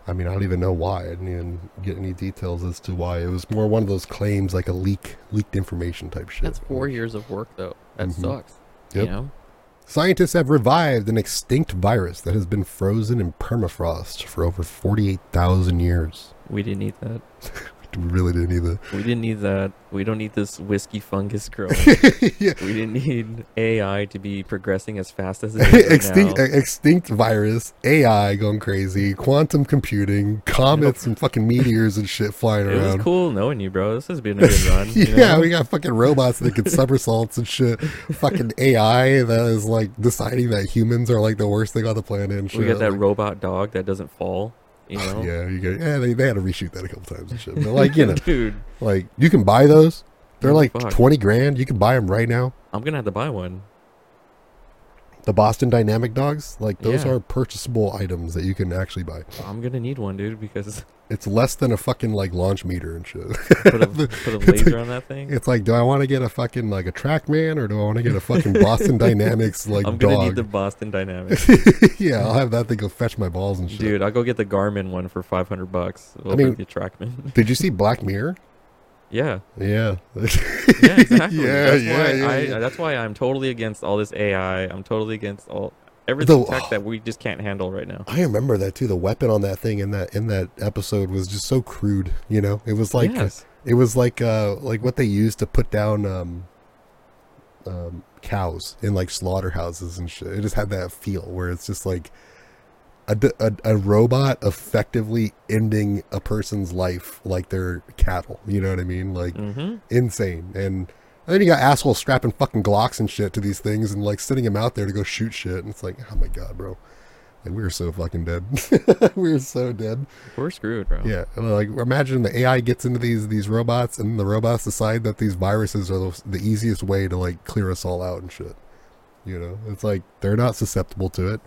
I mean, I don't even know why. I didn't even get any details as to why. It was more one of those claims, like a leak, leaked information type shit. That's four years of work though. That Mhm. sucks. Yep. You know? Scientists have revived an extinct virus that has been frozen in permafrost for over 48,000 years. We didn't eat that. <laughs> we really didn't need that. We didn't need that. We don't need this whiskey fungus growing. <laughs> yeah. we didn't need AI to be progressing as fast as it is right extinct, now. extinct virus, AI going crazy, quantum computing, comets and fucking meteors and shit flying around. It was cool knowing you, bro. This has been a good <laughs> run. you yeah, know? we got fucking robots that can somersaults and shit. Fucking AI that is like deciding that humans are like the worst thing on the planet and shit. we got that Like, robot dog that doesn't fall. You know, <laughs> yeah, you get yeah. They, they had to reshoot that a couple times and shit. But like you <laughs> know, dude, like you can buy those. They're Oh, like fuck. twenty grand. You can buy them right now. I'm gonna have to buy one. The Boston Dynamic dogs, like those Yeah. are purchasable items that you can actually buy. I'm gonna need one, dude, because <laughs> It's less than a fucking like launch meter and shit. put a, <laughs> put a laser on that thing. It's like, do I want to get a fucking like a TrackMan or do I want to get a fucking Boston <laughs> Dynamics like dog? I'm gonna dog? need the Boston Dynamics, yeah, I'll have that thing go fetch my balls and shit. dude. I'll go get the Garmin one for 500 bucks. Over mean- the Trackman. Did you see Black Mirror? Yeah, Yeah. yeah, exactly. <laughs> Yeah, that's yeah, why yeah, I, yeah. That's why I'm totally against all this AI. I'm totally against all everything The- tech that we just can't handle right now. I remember that too. The weapon on that thing in that in that episode was just so crude. You know, it was like yes. it was like uh like what they used to put down um um cows in like slaughterhouses and shit. It just had that feel where it's just like a, a, a robot effectively ending a person's life like they're cattle. You know what I mean? Like Mm-hmm. insane. And then you got assholes strapping fucking Glocks and shit to these things and like sending them out there to go shoot shit. And it's like, oh my god, bro. Like we were so fucking dead. <laughs> we were so dead. We're screwed, bro. Yeah, like imagine the AI gets into these these robots, and the robots decide that these viruses are the, the easiest way to like clear us all out and shit. You know, it's like they're not susceptible to it.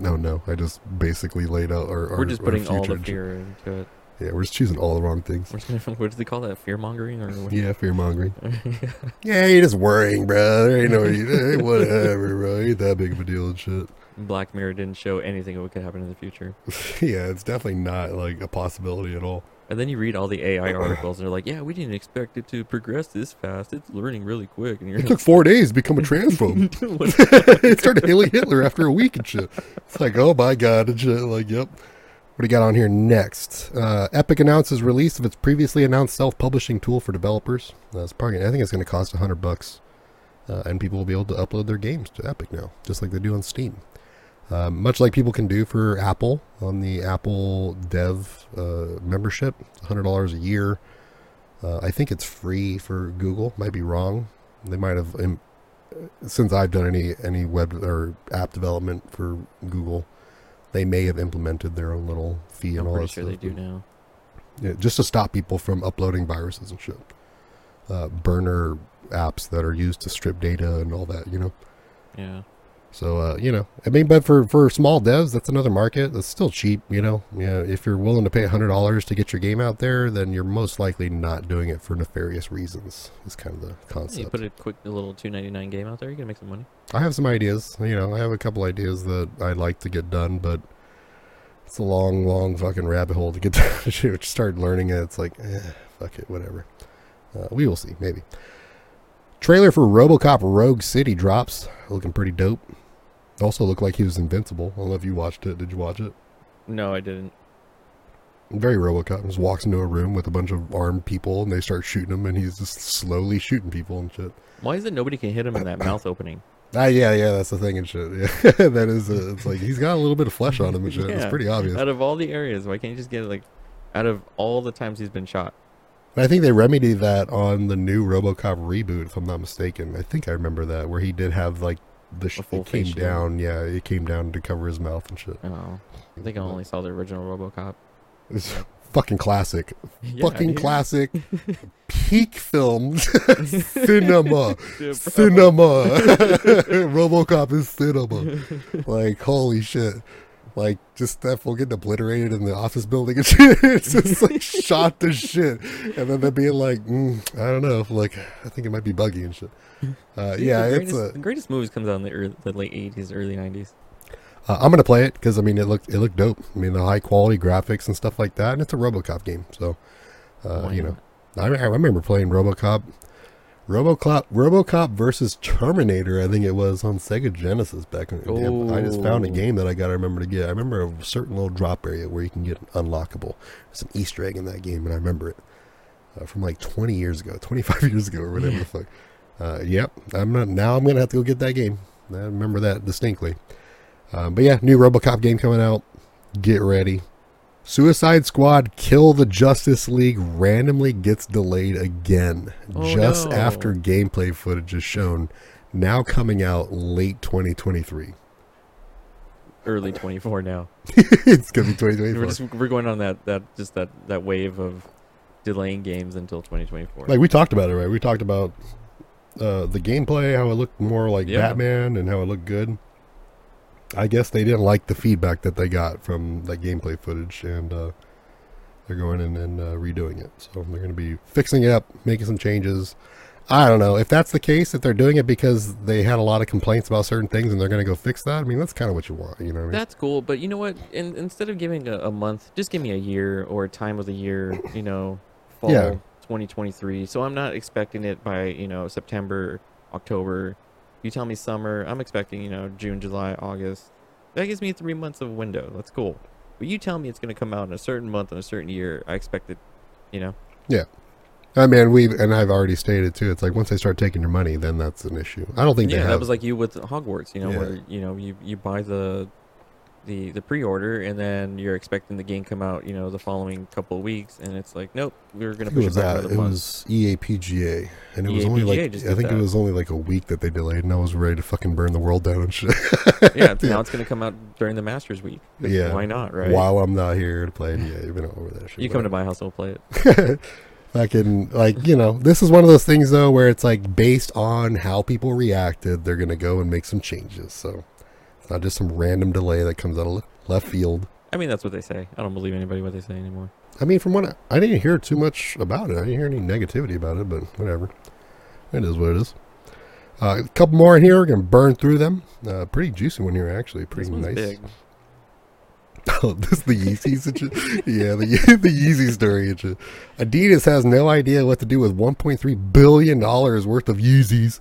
No, no, I just basically laid out our. We're our- just putting all the fear into it. Yeah, we're just choosing all the wrong things. We're just gonna, <laughs> what do they call that? Fear mongering or what? Yeah, fear mongering. <laughs> Yeah, you're just worrying, bro. There ain't no, <laughs> hey, whatever, bro. Ain't that big of a deal and shit. Black Mirror didn't show anything of what could happen in the future. yeah, it's definitely not like a possibility at all. And then you read all the AI <clears throat> articles, and they're like, "Yeah, we didn't expect it to progress this fast. It's learning really quick." And you're It took four days to become a transphobe. <laughs> <laughs> it started hailing Hitler after a week and shit. It's like, oh my god, and shit. Like, yep. What do you got on here next? Uh, Epic announces release of its previously announced self-publishing tool for developers. That's Uh, probably, I think it's going to cost hundred bucks, uh, and people will be able to upload their games to Epic now, just like they do on Steam. Um, much like people can do for Apple on the Apple Dev uh, membership, hundred dollars a year. Uh, I think it's free for Google. Might be wrong. They might have im- since I've done any any web or app development for Google, they may have implemented their own little fee and I'm all pretty that sure they do now. Yeah, just to stop people from uploading viruses and shit. Uh, burner apps that are used to strip data and all that, you know. Yeah. So uh, you know, I mean, but for for small devs, that's another market. That's still cheap, you know. Yeah, if you're willing to pay hundred dollars to get your game out there, then you're most likely not doing it for nefarious reasons. Is kind of the concept. You concept. put a quick little 2.99 game out there, you can make some money. I have some ideas. You know, I have a couple ideas that I'd like to get done, but it's a long, long fucking rabbit hole to get <laughs> to. <laughs> Just start learning it. It's like, eh, fuck it, whatever. Uh, we will see, maybe. Trailer for RoboCop Rogue City drops, looking pretty dope. Also looked like he was invincible. I don't know if you watched it. Did you watch it? No, I didn't. Very RoboCop. Just walks into a room with a bunch of armed people, and they start shooting him, and he's just slowly shooting people and shit. Why is it nobody can hit him in that <coughs> mouth opening? Ah, yeah, yeah, that's the thing and shit. Yeah, <laughs> that is. Uh, it's like he's got a little bit of flesh on him and shit. It's <laughs> pretty obvious. Out of all the areas, why can't you just get like, out of all the times he's been shot? I think they remedied that on the new RoboCop reboot, if I'm not mistaken. I think I remember that where he did have like the sh- it came shield. down. Yeah, it came down to cover his mouth and shit. Oh, I think I only saw the original RoboCop. It's <laughs> fucking classic. <laughs> Yeah, fucking dude. classic. <laughs> Peak film cinema. Dude, cinema. RoboCop is cinema. Like holy shit. Like just that fool getting obliterated in the office building and shit. It's just like shot to shit. And then they're being like, mm, I don't know, like I think it might be buggy and shit. Uh, yeah, the it's greatest, a, the greatest movies comes out in the, early, the late 80s, early 90s. uh, I'm gonna play it because I mean it looked it looked dope. I mean the high quality graphics and stuff like that, and it's a RoboCop game. So, uh, you know. I, I remember playing RoboCop. RoboCop, RoboCop versus Terminator. I think it was on Sega Genesis back in the day. I just found a Oh. game that I got to remember to get. I remember a certain little drop area where you can get unlockable. There's an Easter egg in that game, and I remember it uh, from like 20 years ago, 25 <laughs> years ago, or whatever the fuck. Uh, yep, I'm not. Now I'm gonna have to go get that game. I remember that distinctly. Um, but yeah, new RoboCop game coming out. Get ready. Suicide Squad Kill the Justice League randomly gets delayed again Oh, just no. after gameplay footage is shown. Now coming out late 2023. Early 24 now. <laughs> it's gonna be 2024. We're just we're going on that that just that that wave of delaying games until 2024. like we talked about it, right? We talked about uh, the gameplay, how it looked more like Yeah. Batman, and how it looked good. I guess they didn't like the feedback that they got from that gameplay footage, and uh, they're going in and uh, redoing it. So they're going to be fixing it up, making some changes. I don't know if that's the case. If they're doing it because they had a lot of complaints about certain things, and they're going to go fix that. I mean, that's kind of what you want, you know? What I mean? That's cool, but you know what? In, instead of giving a, a month, just give me a year or a time of the year. You know, fall Yeah. 2023. So I'm not expecting it by you know September, October. You tell me summer. I'm expecting you know June, July, August. That gives me three months of window. That's cool. But you tell me it's going to come out in a certain month in a certain year. I expect it. You know. Yeah. I mean, we and I've already stated too. It's like once they start taking your money, then that's an issue. I don't think they Yeah, have. that was like you with Hogwarts. You know, Yeah. where you know you you buy the the the pre-order and then you're expecting the game come out. You know, the following couple of weeks, and it's like, nope, we're gonna push it was back that? It month. was EAPGA, and it was only like I think it was only like a week that they delayed, and I was ready to fucking burn the world down and shit. <laughs> yeah, <laughs> now it's gonna come out during the Masters week. Yeah. why not, right? While I'm not here to play, it. yeah, you've been over that shit. you come to my house, I'll play it. <laughs> fucking like you know this is one of those things though where it's like based on how people reacted, they're gonna go and make some changes. So it's not just some random delay that comes out of left field. I mean, that's what they say. I don't believe anybody what they say anymore. I mean, from what I, I didn't hear too much about it. I didn't hear any negativity about it, but whatever. It is what it is. Uh, a couple more in here. We're gonna burn through them. Uh, pretty juicy one here, actually. Pretty nice. big. <laughs> Oh, this is the Yeezys. and shit? yeah, the <laughs> the Yeezy story. Adidas has no idea what to do with 1.3 billion dollars worth of Yeezys.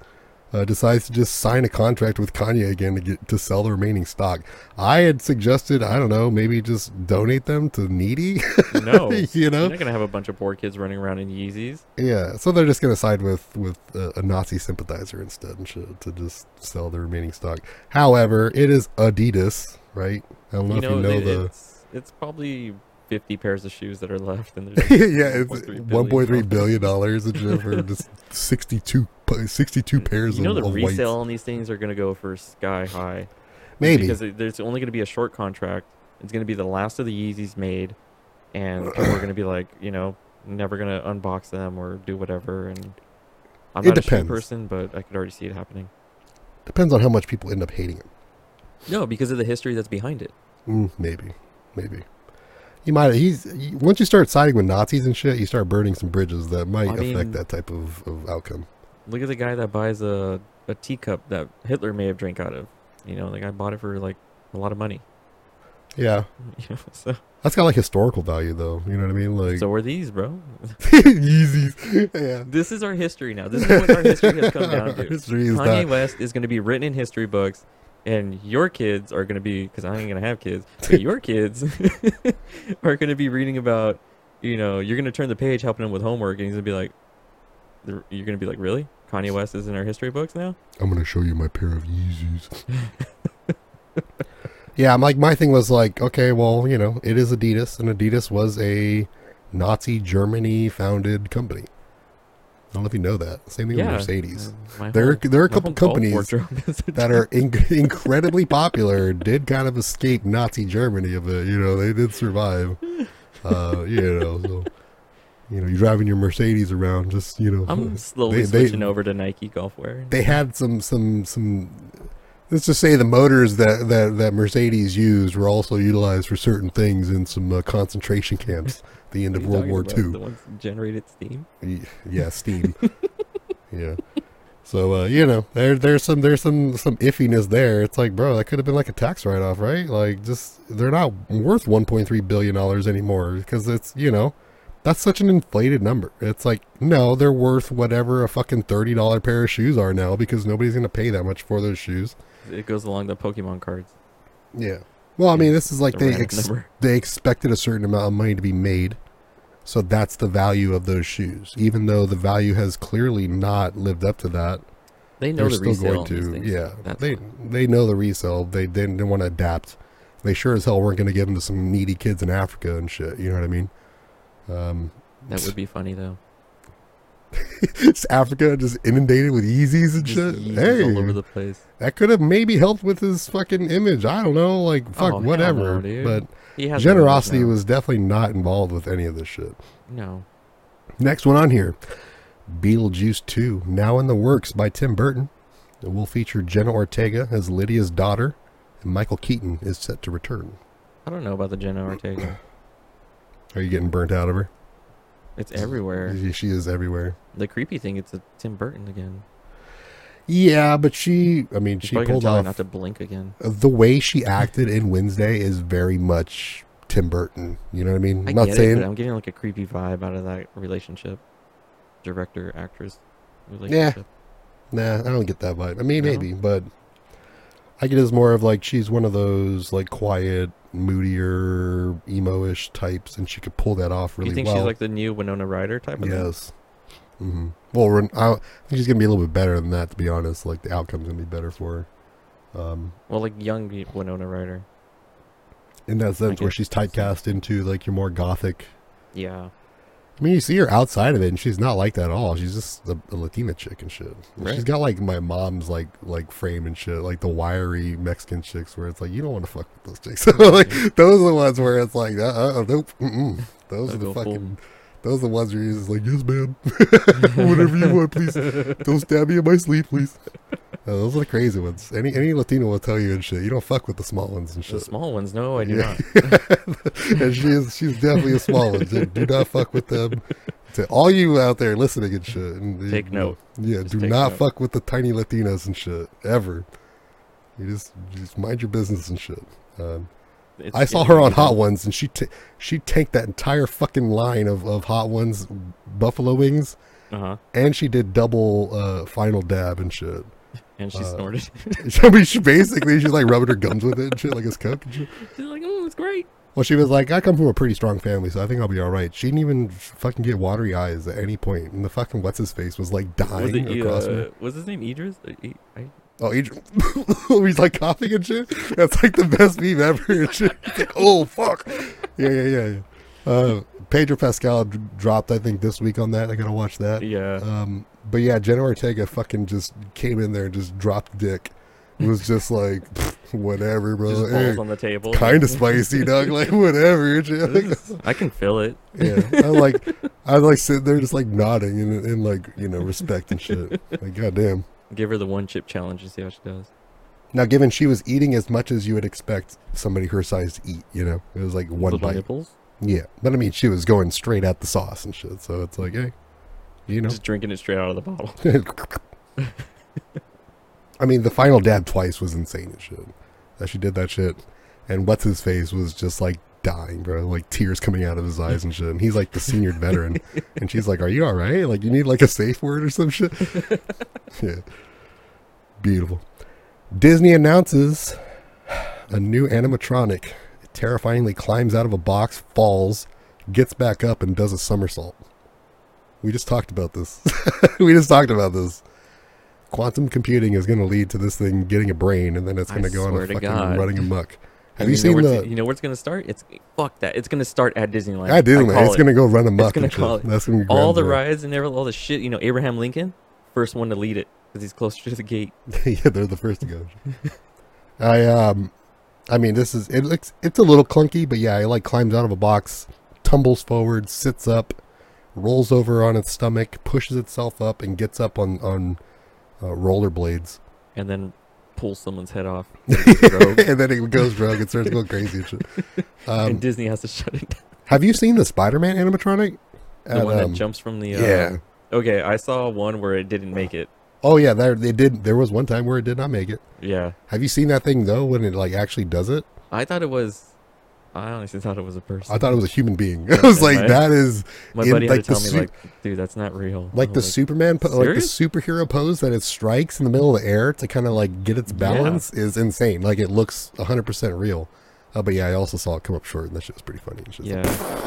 Uh, decides to just sign a contract with Kanye again to get to sell the remaining stock. I had suggested, I don't know, maybe just donate them to needy. No, <laughs> you know, you're not gonna have a bunch of poor kids running around in Yeezys. Yeah, so they're just gonna side with with a, a Nazi sympathizer instead and shit to just sell the remaining stock. However, it is Adidas, right? I don't know you if know, you know it- the it's it's probably 50 pairs of shoes that are left, and there's <laughs> yeah, it's one point three billion billion dollars for just <laughs> 62, 62 pairs You know of, the of resale whites. on these things are gonna go for sky high. Maybe because there's only gonna be a short contract. It's gonna be the last of the Yeezys made, and people are gonna be like, you know, never gonna unbox them or do whatever. And I'm not a shoe person, but I could already see it happening. depends on how much people end up hating it. No, because of the history that's behind it. Mm, maybe, maybe. You might. He's once you start siding with Nazis and shit, you start burning some bridges that might I mean- affect that type of, of outcome. Look at the guy that buys a a teacup that Hitler may have drank out of. You know, the guy bought it for like a lot of money. Yeah, <laughs> so that's got like historical value, though. You know what I mean? Like so are these, bro. <laughs> Yeezys. Yeah. This is our history now. This is what our history has come down <laughs> to. Kanye that. West is going to be written in history books, and your kids are going to be because I ain't going to have kids, but your <laughs> kids <laughs> are going to be reading about. You know, you're going to turn the page, helping him with homework, and he's going to be like, "You're going to be like, really? Kanye West is in our history books now?" I'm gonna show you my pair of Yeezys. <laughs> yeah, I'm like my thing was like, okay, well, you know, it is Adidas, and Adidas was a Nazi Germany founded company. I don't know if you know that. Same thing yeah. with Mercedes. uh, There, whole- there are a couple companies wardrobe <laughs> is a that are in- <laughs> incredibly popular. Did kind of escape Nazi Germany a bit. You know, they did survive. Uh, you know, so you know, you're driving your Mercedes around, just you know, I'm slowly They- they- switching over to Nike golf wear. they had some some some let's just say the motors that that that Mercedes used were also utilized for certain things in some uh, concentration camps the end of World War about? II. The ones that generated steam. Yeah, steam. <laughs> yeah. So uh, you know, there there's some there's some some iffiness there. It's like, bro, that could have been like a tax write off, right? Like just they're not worth 1.3 billion dollars anymore because it's, you know, That's such an inflated number. It's like, no, they're worth whatever a fucking thirty dollar pair of shoes are now because nobody's gonna pay that much for those shoes. It goes along the Pokemon cards. Yeah. Well, I mean, this is like they ex- they expected a certain amount of money to be made, so that's the value of those shoes. Even though the value has clearly not lived up to that, They know they're the still resale. going to. Yeah, That's they they know the resale. They they didn't want to adapt. They sure as hell weren't going to give them to some needy kids in Africa and shit. You know what I mean? Um, that would be funny though. <laughs> it's Africa just inundated with Yeezys and Just shit. Hey, all over the place. that could have maybe helped with his fucking image. I don't know, like oh, fuck, Oh, whatever. no, but generosity was definitely not involved with any of this shit. no. Next one on here, Beetlejuice 2, now in the works by Tim Burton. It will feature Jenna Ortega as Lydia's daughter, and Michael Keaton is set to return. I don't know about the Jenna Ortega. Are you getting burnt out of her? It's everywhere. She- is everywhere. The creepy thing, it's a Tim Burton again. Yeah, but she, I mean, she pulled off. not to blink again. Uh, the way she acted in Wednesday is very much Tim Burton. You know what I mean? I I'm not saying. It, I'm getting like a creepy vibe out of that relationship, director actress relationship. Nah, I don't get that vibe. I mean, No? maybe, but I get as more of like she's one of those like quiet, moodier, emo-ish types, and she could pull that off really you think well. she's like the new Winona Ryder type of thing? yes. hmm Well, I think she's gonna be a little bit better than that, to be honest. Like the outcome's gonna be better for her. Um, Well, like young Winona Ryder. in that sense, where she's typecast into like your more gothic. Yeah. I mean, you see her outside of it, and she's not like that at all. She's just a, a Latina chick and shit. Right. She's got like my mom's like like frame and shit, like the wiry Mexican chicks, where it's like you don't want to fuck with those chicks. <laughs> like those are the ones where it's like, uh, uh, nope, mm-mm. those I'll are the full- fucking. Those are the ones where you're just like, yes, ma'am, <laughs> whatever you want, please. Don't stab me in my sleep, please. Uh, those are the crazy ones. Any any Latino will tell you and shit. You don't fuck with the small ones and The shit. small ones, no, I do Yeah. not. <laughs> and she is she's definitely a small one. Do not fuck with them. To all you out there listening and shit. And, Take note. Yeah, Just do not note. fuck with the tiny Latinas and shit ever. You just just mind your business and shit. Um, It's I saw her on. Hot Ones and she ta she tanked that entire fucking line of, of Hot Ones buffalo wings Uh-huh. and she did double uh, final dab and shit. And she Uh, snorted. <laughs> I mean, she basically she's like rubbing her gums with it and shit like it's coke shit. She's like, oh, it's great. Well, she was like, I come from a pretty strong family, so I think I'll be all right. She didn't even fucking get watery eyes at any point, and the fucking what's his face was like Was dying it, across uh, her. was his name Idris? Uh, I- I- Oh, Adrian, <laughs> he's like coughing and shit. That's like the best meme ever. <laughs> And shit. Like, oh fuck, yeah, yeah, yeah. yeah. Uh, Pedro Pascal d- dropped, I think, this week on that. I gotta watch that. yeah. Um, but yeah, Jenna Ortega fucking just came in there and just dropped dick. It was just like <laughs> whatever, bro. Just balls on the table. kind of spicy, dog. Like whatever. and. Is- I can feel it. Yeah, I like, I like sitting there just like nodding and, in like you know respect and shit. Like goddamn. Give her the one chip challenge and see how she does. Now, given she was eating as much as you would expect somebody her size to eat, you know, it was like one Little bite. nipples. Yeah, but I mean, she was going straight at the sauce and shit. So it's like, hey, you know. Just drinking it straight out of the bottle. <laughs> <laughs> I mean, the final dab twice was insane and shit. That she did that shit, and what's his face was just like dying, bro, like tears coming out of his eyes and shit. And he's like the senior veteran, <laughs> and she's like, "Are you all right? Like, you need like a safe word or some shit." <laughs> yeah, beautiful. Disney announces a new animatronic. It terrifyingly climbs out of a box, falls, gets back up, and does a somersault. We just talked about this. <laughs> we just talked about this. Quantum computing is going to lead to this thing getting a brain, and then it's going to go on a fucking God. running amok. Have And you, seen where it's- the? You know where it's gonna start? It's fuck that. It's gonna start at Disneyland. I do, I man. It's it. going to go run amok. gonna and <laughs> shit. call it. That's going to be all the rides and every, all the shit. You know, Abraham Lincoln, first one to lead it because he's closer to the gate. <laughs> yeah, they're the first to go. I um, I mean, this is it looks it's a little clunky, but yeah, it like climbs out of a box, tumbles forward, sits up, rolls over on its stomach, pushes itself up, and gets up on on uh, rollerblades. and then pull someone's head off. <laughs> And then it goes rogue and starts going crazy and shit. <laughs> Um, and Disney has to shut it down. have you seen the Spider-Man animatronic? The At, one um, that jumps from the. Uh, yeah. Okay, I saw one where it didn't make it. Oh yeah, there they did. There was one time where it did not make it. Yeah, Have you seen that thing though when it like actually does it? I thought it was. I honestly thought it was a person. I thought it was a human being. <laughs> I was like, my- that is My in, buddy had like, to the tell me like, dude, that's not real. like the was Superman, po- like the superhero pose that it strikes in the middle of the air to kind of like get its Yeah. balance is insane. Like it looks 100% real. Uh, but yeah, I also saw it come up short, and that shit was pretty funny. Yeah,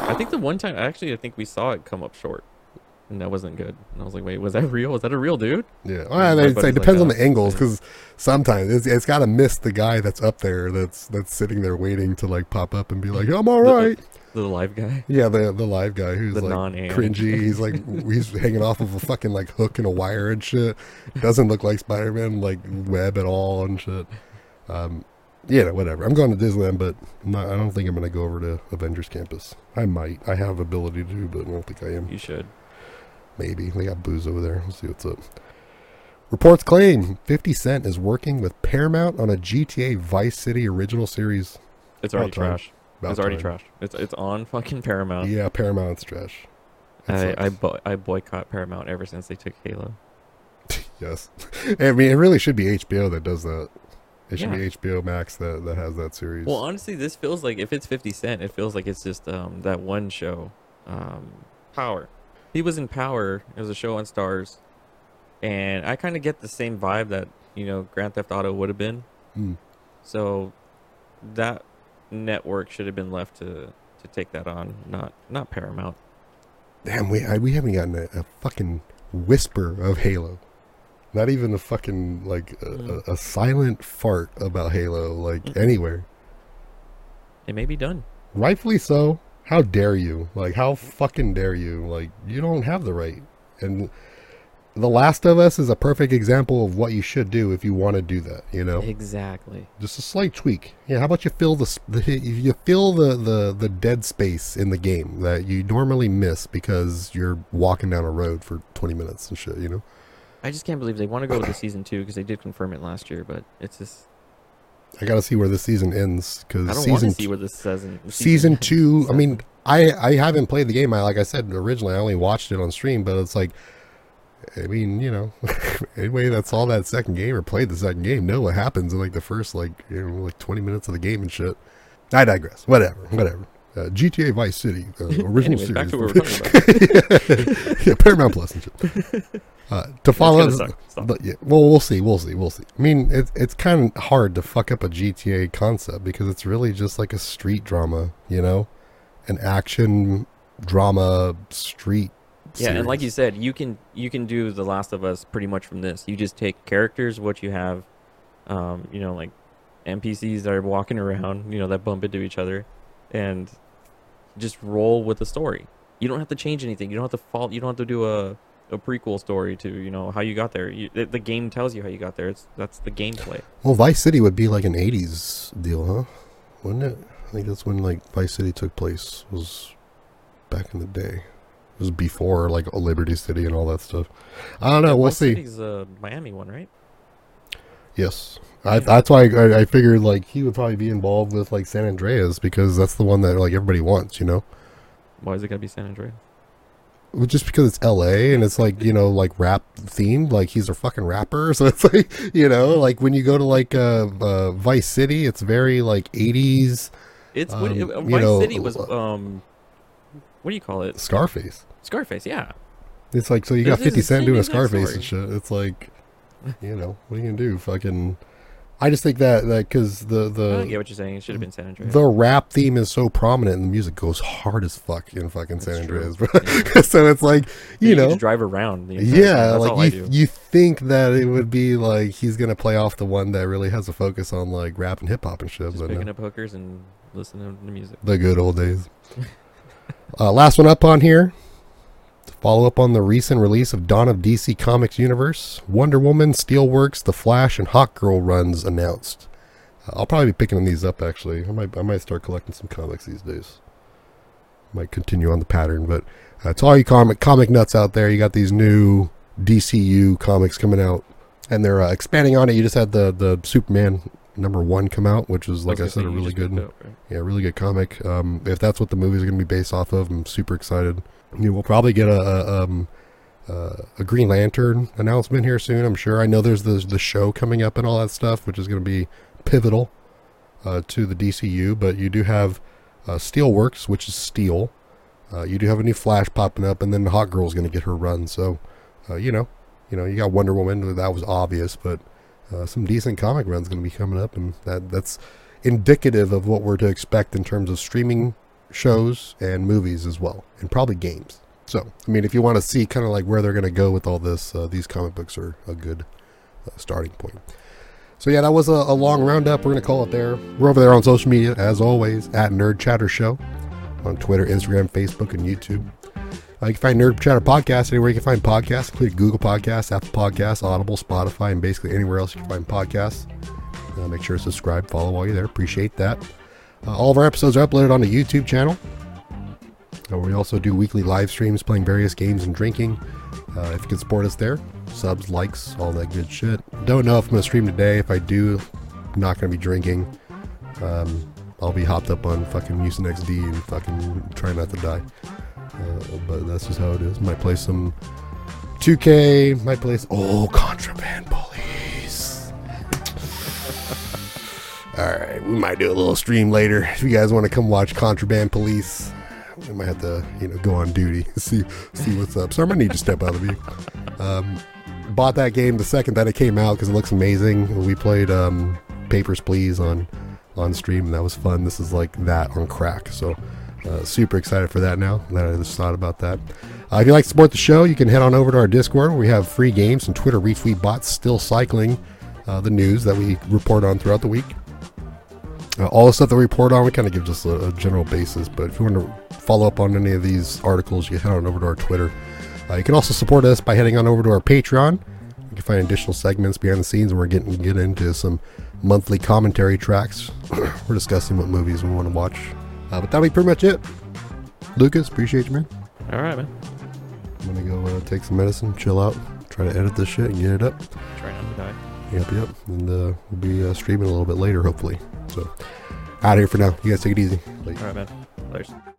I think the one time actually, I think we saw it come up short, that wasn't good. And I was like, wait, was that <laughs> real? Was that a real dude? Yeah, well, I mean, it's, buddy's it like depends on that. the angles Yeah. because sometimes it's, it's got to miss the guy that's up there that's that's sitting there waiting to like pop up and be like, "I'm all right. The- right." The live guy, Yeah, the the live guy who's the like non-AI. cringy. He's like <laughs> he's hanging off of a fucking like hook and a wire and shit. Doesn't look like Spider Man like web at all and shit. Um, yeah, whatever. I'm going to Disneyland, but I'm not, I don't think I'm going to go over to Avengers Campus. I might. I have ability to, but I don't think I am. You should. Maybe they got booze over there. Let's see what's up. Reports claim 50 Cent is working with Paramount on a GTA Vice City original series. It's already trash. It's already time. trash. It's it's on fucking Paramount. Yeah, Paramount's trash. I I, bo- I boycott Paramount ever since they took Halo. <laughs> Yes. I mean, it really should be HBO that does that. It should Yeah. be HBO Max that, that has that series. Well, honestly, this feels like if it's 50 Cent, it feels like it's just um that one show, um, Power. He was in Power. It was a show on Starz, and I kind of get the same vibe that you know Grand Theft Auto would have been. Hmm. So that network should have been left to to take that on, not not Paramount. Damn, we I, we haven't gotten a, a fucking whisper of Halo. Not even a fucking like a, Mm. a, a silent fart about Halo like Mm-mm. anywhere. It may be done. Rightfully so. How dare you? Like how fucking dare you? Like you don't have the right. And The Last of Us is a perfect example of what you should do if you want to do that, you know? Exactly. Just a slight tweak. Yeah, how about you fill the, the you fill the, the the dead space in the game that you normally miss because you're walking down a road for 20 minutes and shit, you know? I just can't believe they want to go to the season two because they did confirm it last year, but it's just I got to see where the season ends want season to see where this season season 2, I mean, I I haven't played the game. I like I said originally, I only watched it on stream, but it's like I mean, you know, <laughs> anyway, that's all that second game or played the second game know what happens in like the first like you know like 20 minutes of the game and shit. I digress. Whatever, whatever. Uh, GTA Vice City uh, <laughs> original Anyways, back series. to what we were talking about. <laughs> yeah, Paramount Plus and shit. <laughs> Uh, to follow, It's gonna suck. But yeah, well, we'll see, we'll see, we'll see. I mean, it's it's kind of hard to fuck up a GTA concept because it's really just like a street drama, you know, an action drama street. Yeah, and like you said, you can you can do The Last of Us pretty much from this. You just take characters, what you have, um, you know, like NPCs that are walking around, you know, that bump into each other, and just roll with the story. You don't have to change anything. You don't have to fall. You don't have to do a a prequel story to you know how you got there. You, the, the game tells you how you got there. It's that's the gameplay. well, Vice City would be like an '80s deal, huh? Wouldn't it? I think that's when like Vice City took place. Was back in the day. It was before like Liberty City and all that stuff. I don't know. Yeah, we'll Vice see. City's a Miami one, right? Yes, I, that's why I, I figured like he would probably be involved with like San Andreas because that's the one that like everybody wants, you know. Why is it gonna be San Andreas? Well, Just because it's L.A. and it's like you know like rap themed, like he's a fucking rapper, <laughs> so it's like you know like when you go to like uh, uh Vice City, it's very like '80s It's what, Um, uh, you Vice know, City was uh, um, what do you call it? Scarface. Scarface, yeah. It's like so you This got 50 Cent doing a Scarface story. and shit. It's like <laughs> you know what are you gonna do? Fucking. I just think that that because the the I get what you're saying. It should have been San Andreas. the rap theme is so prominent and the music goes hard as fuck in fucking That's San. Andreas, bro. <laughs> so it's like, you, can know, just drive around. Yeah, time. That's all I like you, you think that it would be like he's gonna play off the one that really has a focus on like rap and hip hop and shit, just but picking no. up hookers and listening to music. the good old days. <laughs> uh, last one up on here. Follow up on the recent release of Dawn of DC Comics Universe, Wonder Woman, Steelworks, The Flash, and Hawkgirl runs announced. Uh, I'll probably be picking these up actually. I might I might start collecting some comics these days. Might continue on the pattern, but uh, to all you comic comic nuts out there, you got these new DCU comics coming out, and they're uh, expanding on it. You just had the the Superman number one come out, which was like I, was said, a gonna say, you really good. up, right? Yeah, really good comic. Um, if that's what the movies are going to be based off of, I'm super excited. You will probably get a, a um uh, a Green Lantern announcement here soon. I'm sure. I know there's the the show coming up and all that stuff, which is going to be pivotal uh, to the DCU. But you do have uh, Steelworks, which is Steel. Uh, you do have a new Flash popping up, and then Hawkgirl's going to get her run. So, uh, you know, you know, you got Wonder Woman. That was obvious, but uh, some decent comic runs going to be coming up, and that that's indicative of what we're to expect in terms of streaming shows and movies as well, and probably games. So, I mean, if you want to see kind of like where they're going to go with all this, uh, these comic books are a good uh, starting point. So, yeah, that was a, a long roundup. We're going to call it there. We're over there on social media, as always, at Nerd Chatter Show on Twitter, Instagram, Facebook, and YouTube. Uh, you can find Nerd Chatter Podcast anywhere you can find podcasts, including Google Podcasts, Apple Podcasts, Audible, Spotify, and basically anywhere else you can find podcasts. Uh, make sure to subscribe, follow while you're there. Appreciate that. Uh, all of our episodes are uploaded on the YouTube channel. Uh, we also do weekly live streams playing various games and drinking. Uh, if you can support us there, subs, likes, all that good shit. Don't know if I'm going to stream today. If I do, I'm not going to be drinking. Um, I'll be hopped up on fucking Mucinex D and fucking try not to die. Uh, but that's just how it is. Might play some 2K. Might play. Some, oh, Contraband Police. All right, we might do a little stream later. If you guys want to come watch Contraband Police, we might have to, you know, go on duty see see what's up. So I'm gonna need to step out of view. Um, bought that game the second that it came out because it looks amazing. We played um, Papers Please on on stream, and that was fun. This is like that on crack. So uh, super excited for that now that I just thought about that. Uh, if you like to support the show, you can head on over to our Discord where we have free games and Twitter retweet bots still cycling uh, the news that we report on throughout the week. Uh, all the stuff that we report on, we kind of give just a, a, general basis. But if you want to follow up on any of these articles, you head on over to our Twitter. Uh, you can also support us by heading on over to our Patreon. You can find additional segments behind the scenes, and we're getting get into some monthly commentary tracks. <clears throat> we're discussing what movies we want to watch. Uh, but that'll be pretty much it. Lucas, appreciate you, man. All right, man. I'm gonna go uh, take some medicine, chill out, try to edit this shit and get it up. Try not to die. Yep, yep. And uh, we'll be uh, streaming a little bit later, hopefully. So, out of here for now. You guys take it easy. Later. All right, man. Later.